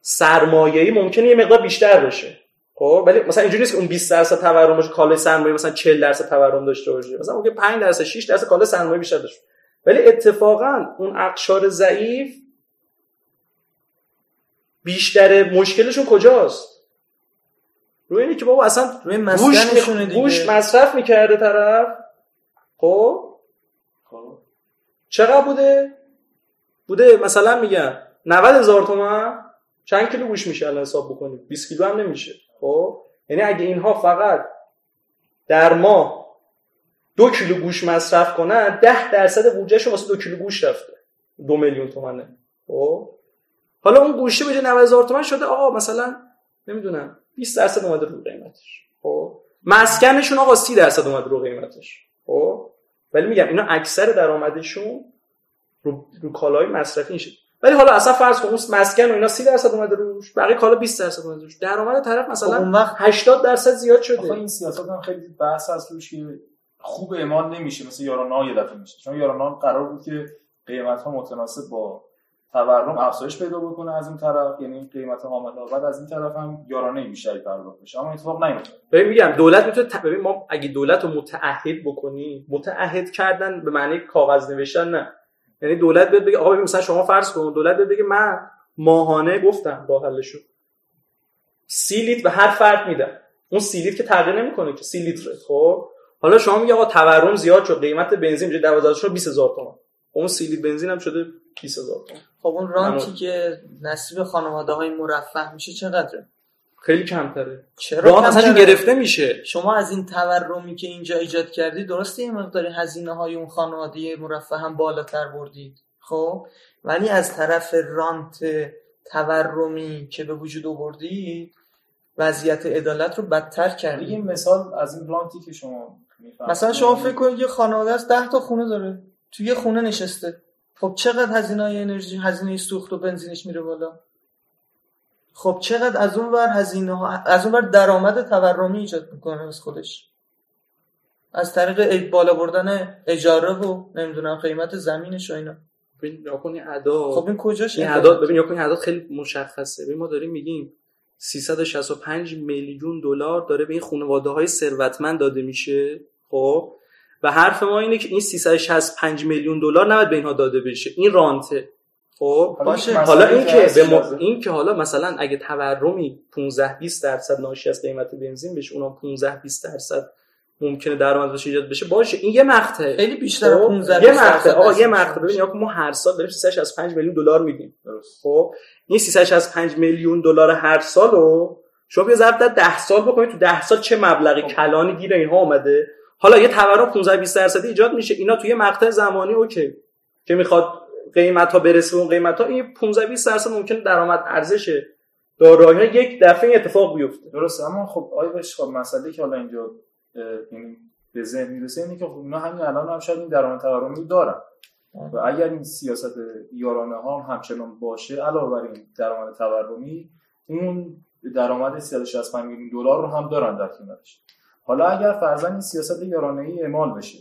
سرمایه‌ای ممکنه یه مقدار بیشتر باشه. خب ولی مثلا اینجوری نیست که اون 20 درصد تورم باشه کالای سرمایه مثلا 40 درصد تورم داشته باشه. مثلا ممکن 5 درصد 6 درصد کالای سرمایه بیشتر باشه. ولی اتفاقا اون اقشار ضعیف بیشتر مشکلشون کجاست؟ روی اینه که بابا اصلا روی می... دیگه. گوش مصرف می‌کرده طرف. خب؟ خب. چقدر بوده؟ بوده مثلا میگم 90 هزار تومن. چند کیلو گوش میشه الان حساب بکنید 20 کیلو هم نمیشه. خب؟ یعنی اگه اینها فقط در ماه دو کیلو گوش مصرف کنن ده درصد بودجهشون واسه دو کیلو گوش رفته. دو میلیون تومنه. خب؟ حالا اون گوشه به جای 90 هزار تومن شده آقا مثلا نمی‌دونم 20 درصد اومده رو قیمتش. خب؟ مسکنشون آقا 30 درصد اومد رو قیمتش. خب؟ ولی میگم اینا اکثر درآمدشون رو, رو کالای مصرفی میشه. ولی حالا اصلا فرض کن اون مسکن و اینا 30 درصد اومده روش بقیه کالا 20 درصد اومده روش. درآمد طرف مثلا خب اون وقت 80 درصد زیاد شده. آخه این سیاست هم خیلی بحث هست روش که خوب اعمال نمیشه مثل یارانا یه دفعه میشه. چون یارانا قرار بود که قیمت ها متناسب با تورم افزایش پیدا بکنه از این طرف یعنی قیمت حامل بعد از این طرف هم یارانه بیشتری پرداخت بشه. اما اتفاق نیفتاد ببین میگم دولت می‌تونه. ببین ما اگه دولت رو متعهد بکنی متعهد کردن به معنی کاغذ نوشتن نه. یعنی دولت بیاد بگه آقا ببین مثلا شما فرض کن دولت بیاد بگه من ماهانه گفتم راه حلشو سی لیتر به هر فرد میدم. اون سی لیتر که تغییر نمی‌کنه که سی لیتر خب؟ حالا شما میگه آقا تورم زیاد شد قیمت بنزین میشه 12000 شد 20000 تومان. اون سی لیتر بنزین هم شده 20000 تومان. خب اون رانتی که نصیب خانواده های مرفه میشه چقدره؟ خیلی کمتره. چرا راه اصلا؟ گرفته میشه. شما از این تورمی که اینجا ایجاد کردی درسته یه مقداری هزینه های اون خانواده مرفه هم بالاتر بردید خب؟ ولی از طرف رانت تورمی که به وجود آوردید وضعیت عدالت رو بدتر یه کردید مثال از این رانتی که شما. مثلا شما فکر کنید یه خانواده از 10 تا خونه داره. تو یه خونه نشسته. خب چقدر هزینه های انرژی هزینه سوخت و بنزینش میره بالا؟ خب چقدر از اون ور هزینه ها از اون ور درآمد تورمی ایجاد می‌کنه از خودش؟ از طریق بالا بردن اجاره و نمی‌دونم قیمت زمینش و اینا. ببین این اعداد خب این کجاش این؟ اعداد ببین این اعداد خیلی مشخصه. ببین ما داریم میگیم 365 میلیون دلار داره به این خانواده های ثروتمند داده میشه. خب؟ و حرف ما اینه که این 365 میلیون دلار نباید به اینها داده بشه این رانته خب باشه. حالا این که به. لازم. این که حالا مثلا اگه تورمی 15 20 درصد ناشی از قیمت بنزین بشه اونم 15 20 درصد ممکنه درآمد بشه ایجاد بشه باشه این یه مقطعه خیلی بیشتر از خب؟ 15 یه 20 مقطع درصد آقا یه هست. مقطع ببین ما هر سال داریم 365 میلیون دلار میدیم درست خب این 365 میلیون دلار هر سال رو شما بیا ضرب در 10 سال بکنید تو 10 سال چه مبلغی خب. کلانی گیر اینها اومده حالا یه تورم 15 20 درصدی ایجاد میشه. اینا توی مقطع زمانی اوکی. که می‌خواد قیمت ها برسه اون قیمت ها این 15 20 درصد ممکنه درآمد ارزش دارایی ها یک دفعه این اتفاق بیفته. درسته اما خب آیا بهش خب مسئله که حالا اینجا اه، یعنی به ذهن می‌رسه اینه که خب اینا همین الان هم شاید این درآمد تورمی دارن. و اگر این سیاست یارانه ها هم همچنان باشه علاوه بر این درآمد تورمی اون درآمد 365 میلیون دلار رو هم دارن در کنارش. حالا اگر فرضاً این سیاست یارانه ای اعمال بشه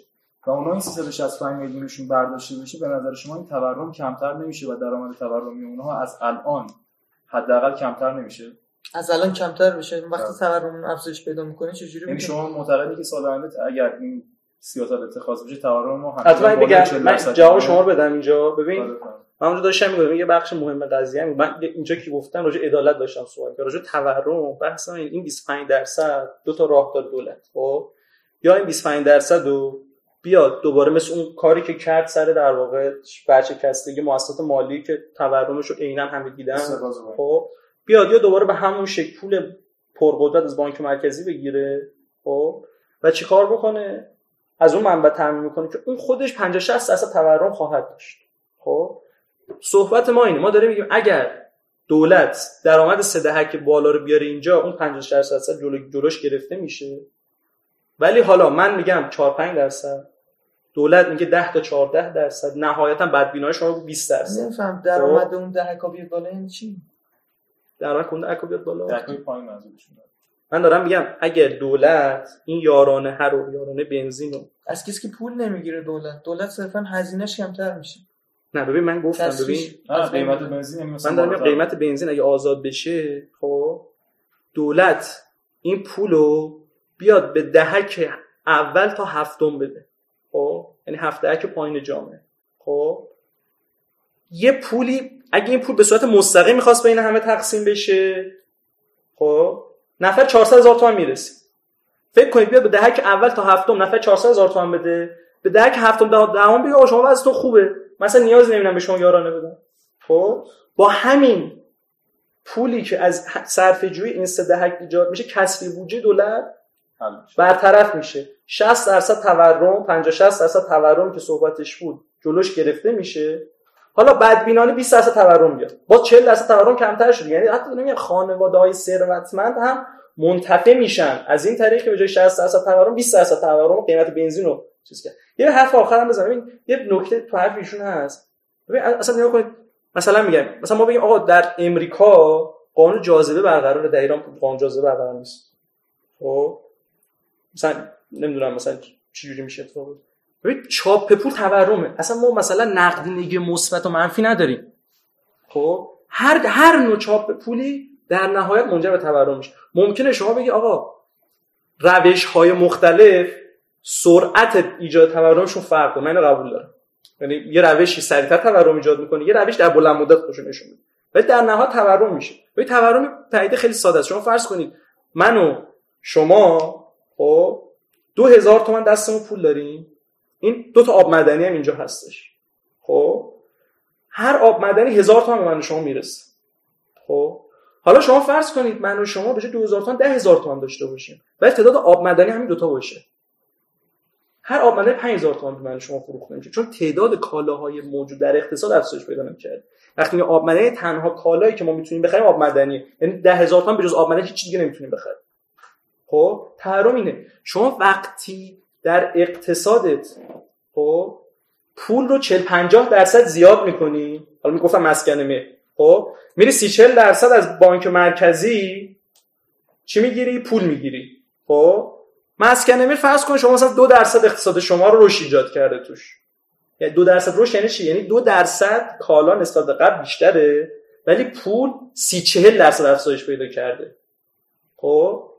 و اونا این 365 میلیونشون برداشته بشه به نظر شما این تورم کمتر نمیشه و درآمد تورمی اونها از الان حداقل کمتر نمیشه از الان کمتر بشه وقتی بله. تورم افزایش پیدا می‌کنه چجوری یعنی میشه شما معتقدی که سال آینده اگر این سیاست اتخاذ بشه تورم ما حتما بالا بگم 40 من درصد جواب. شما رو بدم اینجا ببین آره، آره. من اونجا داشتم میگم یه بخش مهم قضیه هم من اینجا که گفتم راجع عدالت داشتم صحبت کردم راجع تورم بحث من این 25 درصد دو تا راه داره دولت خب؟ یا این 25 درصد رو بیاد دوباره مثل اون کاری که کرد سر در واقع ورشکستگی مؤسسات مالی که تورمش رو عینا همه دیدن. خب؟ بیاد یا دوباره به همون شکل پول پرقدرت از بانک مرکزی بگیره خب؟ و چیکار بکنه؟ از اون منبع تامین می‌کنه که اون خودش 50 60 درصد تورم خواهد داشت خب؟ صحبت ما اینه. ما داریم میگیم اگر دولت درآمد سه دهک بالا رو بیاره اینجا اون 50 60 درصد جلو جلوش گرفته میشه. ولی حالا من میگم 4 5 درصد. دولت میگه 10 تا 14 درصد. نهایتا بدبینای شما 20 درصد. نمیفهم. درآمد اون دهکا بیاد بالا این چی؟ درآمد کنده اکو بیاد بالا. دهکای پایین. من دارم میگم اگر دولت این یارانه هر رو یارانه بنزین رو از کسی که پول نمی‌گیره دولت. دولت صرفا هزینهش کمتر میشه. نه ببین من گفتم. ببین از قیمت بنزین مثلا من دارم. قیمت بنزین اگه آزاد بشه خب دولت این پولو بیاد به دهک اول تا هفتم بده. خب یعنی هفت دهک پایین جامعه. خب یه پولی اگه این پول به صورت مستقیم می‌خواست بین همه تقسیم بشه خب نفر 400 هزار تومان می‌رسه. فکر کنید بیاد به دهک اول تا هفتم نفر 400 هزار تومان بده. به دهک هفتم ده- دهم بگه شما وضعتون خوبه. مثلا نیاز نمی‌دونم به شما یارانه بدم. خب؟ با همین پولی که از صرف جوی این سه ایجاد میشه کسری بودجه دولت. برطرف میشه. 60 درصد تورم 50 60 درصد تورم که صحبتش بود جلوش گرفته میشه. حالا بدبینانه 20 درصد تورم بیاد. باز 40 درصد تورم کمتر شد یعنی حتی نمیگم خانواده های ثروتمند هم منتفع میشن. از این طریق که به جای 60 درصد تورم 20 درصد تورم قیمت بنزین رو چیز کرد. یه حرف آخرم بزنم. یه نکته تو حرف ایشون هست. ببین اصلا نگاه کنید. مثلا میگم مثلا ما بگیم آقا در امریکا قانون جاذبه برقراره. در ایران قانون جاذبه برقرار نیست. خب؟ مثلا نمی‌دونم مثلا چجوری میشه اتفاق ببین چاپ پول تورمه. اصلا ما مثلا نقدینگی مثبت و منفی نداریم. خب؟ هر هر نوع چاپ پولی در نهایت منجر به تورم میشه. ممکنه شما بگی آقا روش های مختلف سرعت ایجاد تورمشون فرق کنه. من قبول دارم. یعنی یه روشی سریعتر تورم ایجاد می‌کنه یه روش در بلند مدت خوش نشون میده. ولی در نهایت تورم میشه. ولی تورم پدیده خیلی ساده است. شما فرض کنید من و شما خب دو هزار تومن دستمون پول داریم. این دو تا آب مدنی هم اینجا هستش. خب هر آب مدنی هزار تومن من و شما می‌رسه. خب حالا شما فرض کنید من و شما به جای 2000 تومن 10000 تومن داشته باشیم. ولی تعداد آب مدنی همین دوتا باشه. هر آب مدنی 5000 تومن به من شما فروخته میشه. چون تعداد کالاهای موجود در اقتصاد افزایش پیدا نمی‌کرد. وقتی آب مدنی تنها کالایی که ما می‌تونیم بخریم آب مدنی یعنی 10000 تومن به جز آب مدنی هیچ دیگه نمی‌تونیم بخریم. خب تحرم اینه. شما وقتی در اقتصادت خب پول رو 40 50 درصد زیاد می‌کنی حالا می‌گفتم مسکن می خب میری 30 40 درصد از بانک مرکزی چی می‌گیری؟ پول می‌گیری. خب مسکن می فرض کن شما مثلا دو درصد اقتصاد شما رو رشد ایجاد کرده توش. یعنی دو درصد رشد یعنی چی؟ یعنی دو درصد کالا نسبت به قبل بیشتره ولی پول سی چهل درصد افزایش پیدا کرده. خب؟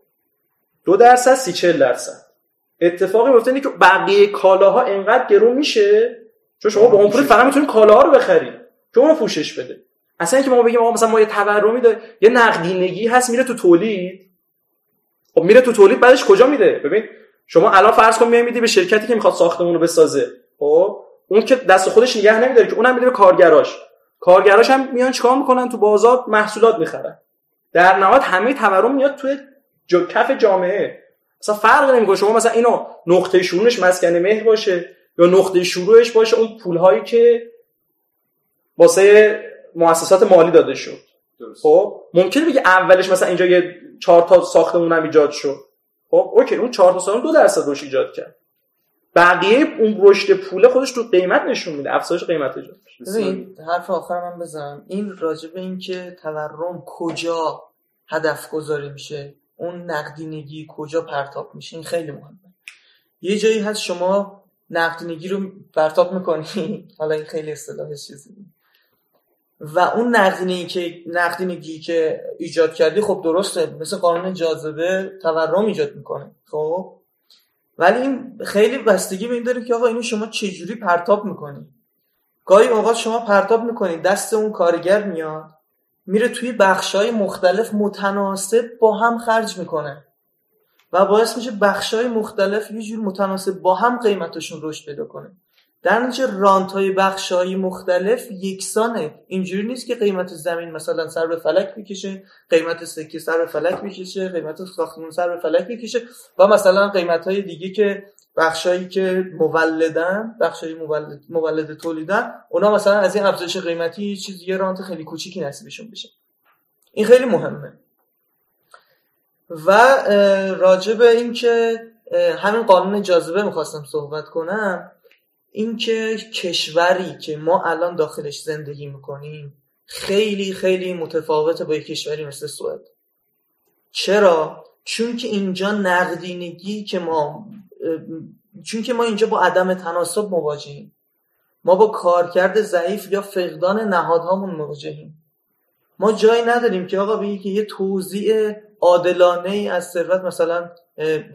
دو درصد سی چهل درصد. اتفاقی میفته اینه که بقیه کالاها انقدر گرون میشه چون شما با اون پول فقط می‌تونید کالاها رو بخرید. که اون پوشش بده. اصلا اینکه ما بگیم آقا مثلا ما یه تورمی داره یه نقدینگی هست میره تو تولید. خب میره تو تولید بعدش کجا میده ببین شما الان فرض کن میای میدی به شرکتی که می‌خواد ساختمون رو بسازه. خب؟ اون که دست خودش نگه نمیداره که اونم میده به کارگراش. کارگراش هم میان چیکار می‌کنن؟ تو بازار محصولات می‌خرن. در نهایت همه تورم میاد توی جو کف جامعه. مثلا فرق نمی‌کنه. شما مثلا اینو نقطه شروعش مسکن مهر باشه یا نقطه شروعش باشه اون پولهایی که واسه مؤسسات مالی داده شد. خب؟ ممکنه بگه اولش مثلا اینجا یه چهار تا ساختمون هم ایجاد شد. خب اوکی اون چهار تا ساختمون دو درصد رشد ایجاد کرد. بقیه اون رشد پول خودش تو قیمت نشون میده افزایش قیمت ایجاد ببین حرف آخر من بزنم. این راجع به اینکه تورم کجا هدف گذاری میشه اون نقدینگی کجا پرتاب میشه این خیلی مهمه. یه جایی هست شما نقدینگی رو پرتاب می‌کنی. حالا این خیلی اصطلاح چیزی و اون نقدینگی که نقدینگی که ایجاد کردی خب درسته مثل قانون جاذبه تورم ایجاد می‌کنه خب؟ ولی این خیلی بستگی به این داره که آقا اینو شما چجوری پرتاب می‌کنی؟ گاهی اوقات شما پرتاب می‌کنی دست اون کارگر میاد میره توی بخشای مختلف متناسب با هم خرج می‌کنه و باعث میشه بخشای مختلف یه جور متناسب با هم قیمتشون رشد پیدا کنه. در نتیجه رانت های بخش های مختلف یکسانه. اینجوری نیست که قیمت زمین مثلا سر به فلک بکشه قیمت سکه سر به فلک بکشه قیمت ساختمون سر به فلک بکشه و مثلا قیمت های دیگه که بخشایی که مولدن بخشای مولد مولد تولیدن اونا مثلا از این افزایش قیمتی چیز یه رانت خیلی کوچیکی نصیبشون بشه. این خیلی مهمه. و راجع به اینکه همین قانون جاذبه می‌خواستم صحبت کنم. اینکه کشوری که ما الان داخلش زندگی می‌کنیم خیلی خیلی متفاوته با یک کشوری مثل سوئد. چرا؟ چون که اینجا نقدینگی که ما چون که ما اینجا با عدم تناسب مواجهیم. ما با کارکرد ضعیف یا فقدان نهادهامون مواجهیم. ما جایی نداریم که آقا بگی که یه توزیع عادلانه ای از ثروت مثلا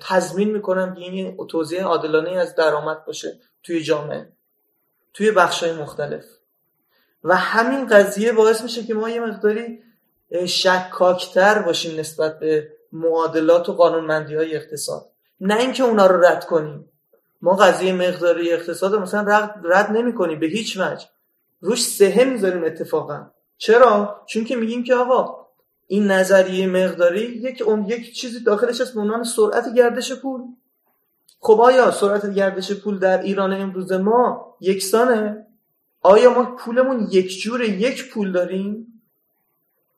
تضمین می‌کنم که این توزیع عادلانه ای از درآمد باشه. توی جامعه توی بخشای مختلف. و همین قضیه باعث میشه که ما یه مقداری شکاکتر باشیم نسبت به معادلات و قانونمندی های اقتصاد. نه اینکه اونا رو رد کنیم. ما قضیه مقداری اقتصاد رو مثلا رد, رد نمی کنیم به هیچ وجه. روش سهم می‌ذاریم اتفاقا. چرا؟ چون که میگیم که آقا این نظریه مقداری یک یک چیزی داخلش هست به عنوان سرعت گردش پول. خب آیا سرعت گردش پول در ایران امروز ما یکسانه؟ آیا ما پولمون یک جور یک پول داریم؟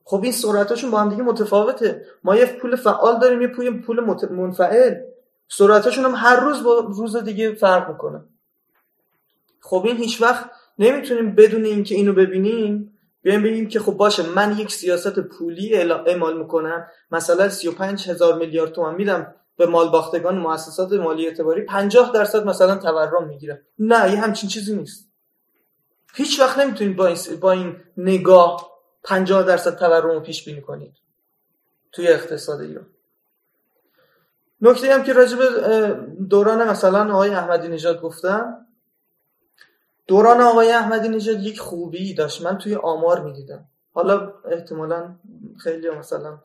خب این سرعتاشون با هم دیگه متفاوته. ما یه پول فعال داریم یه پول پول منفعل. سرعتاشون هم هر روز با روز دیگه فرق می‌کنه. خب این هیچ وقت نمی‌تونیم بدون اینکه اینو ببینیم بیایم بگیم که خب باشه من یک سیاست پولی اعمال می‌کنم. مثلا 35 هزار میلیارد تومان میدم. به مال باختگان مؤسسات مالی اعتباری 50 درصد مثلا تورم می‌گیرم نه یه همچین چیزی نیست. هیچ وقت نمی‌تونید با این, با این نگاه 50 درصد تورم رو پیش بینی کنید توی اقتصاد ایران. نکته هم که راجب دوران مثلا آقای احمدی نژاد گفتم دوران آقای احمدی نژاد یک خوبی داشت. من توی آمار می‌دیدم. حالا احتمالا خیلی مثلا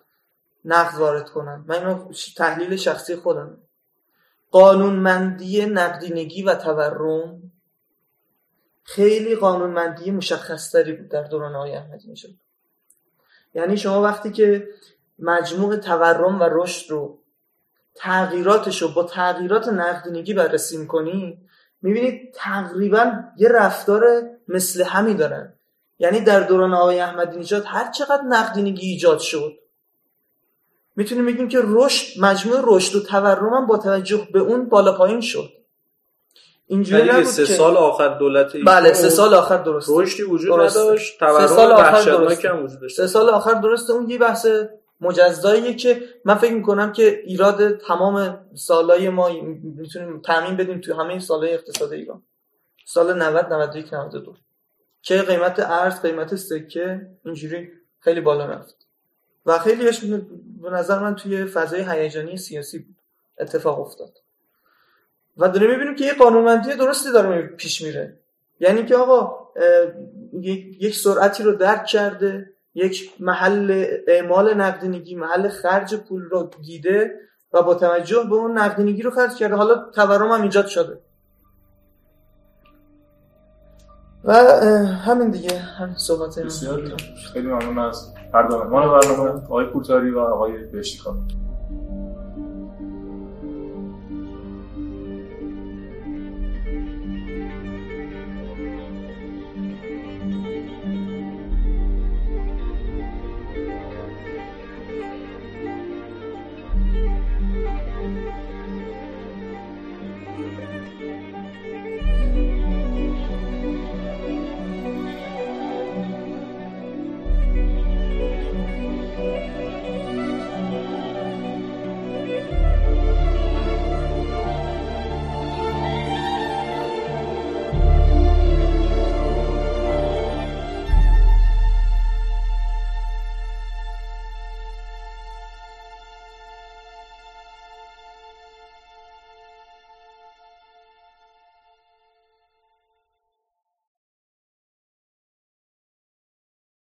نقض وارد کنن. من تحلیل شخصی خودم. قانونمندی نقدینگی و تورم خیلی قانونمندی مشخصتری بود در دوران آقای احمدی نژاد. یعنی شما وقتی که مجموع تورم و رشد رو تغییراتش رو با تغییرات نقدینگی بررسی می‌کنی می‌بینید تقریبا یه رفتار مثل همی دارن. یعنی در دوران آقای احمدی نژاد هر چقدر نقدینگی ایجاد شد می‌تونیم بگیم که رشد مجموع رشد و تورم هم با توجه به اون بالا پایین شد. اینجوری نبود سه سال آخر دولت بله سه سال آخر درست رشدی وجود نداشت. تورم سال آخر درست وجود داشت. سه سال آخر درسته. اون یه بحث مجزاییه که من فکر می‌کنم که ایراد تمام سالای ما می‌تونیم تعمین بدیم توی همه سالهای اقتصاد ایران. سال 90 91 92 که قیمت ارز قیمت سکه اینجوری خیلی بالا رفت. و خیلیش به نظر من توی فضای هیجانی سیاسی اتفاق افتاد. و داریم می‌بینیم که یه قانونمندی درستی داره پیش میره. یعنی که آقا یک سرعتی رو درک کرده یک محل اعمال نقدینگی محل خرج پول رو دیده و با توجه به اون نقدینگی رو خرج کرده. حالا تورم هم ایجاد شده. و همین دیگه. هم صحبت خیلی ممنون از هر دو برنامه آقای پورتاری و آقای بهشتی خانم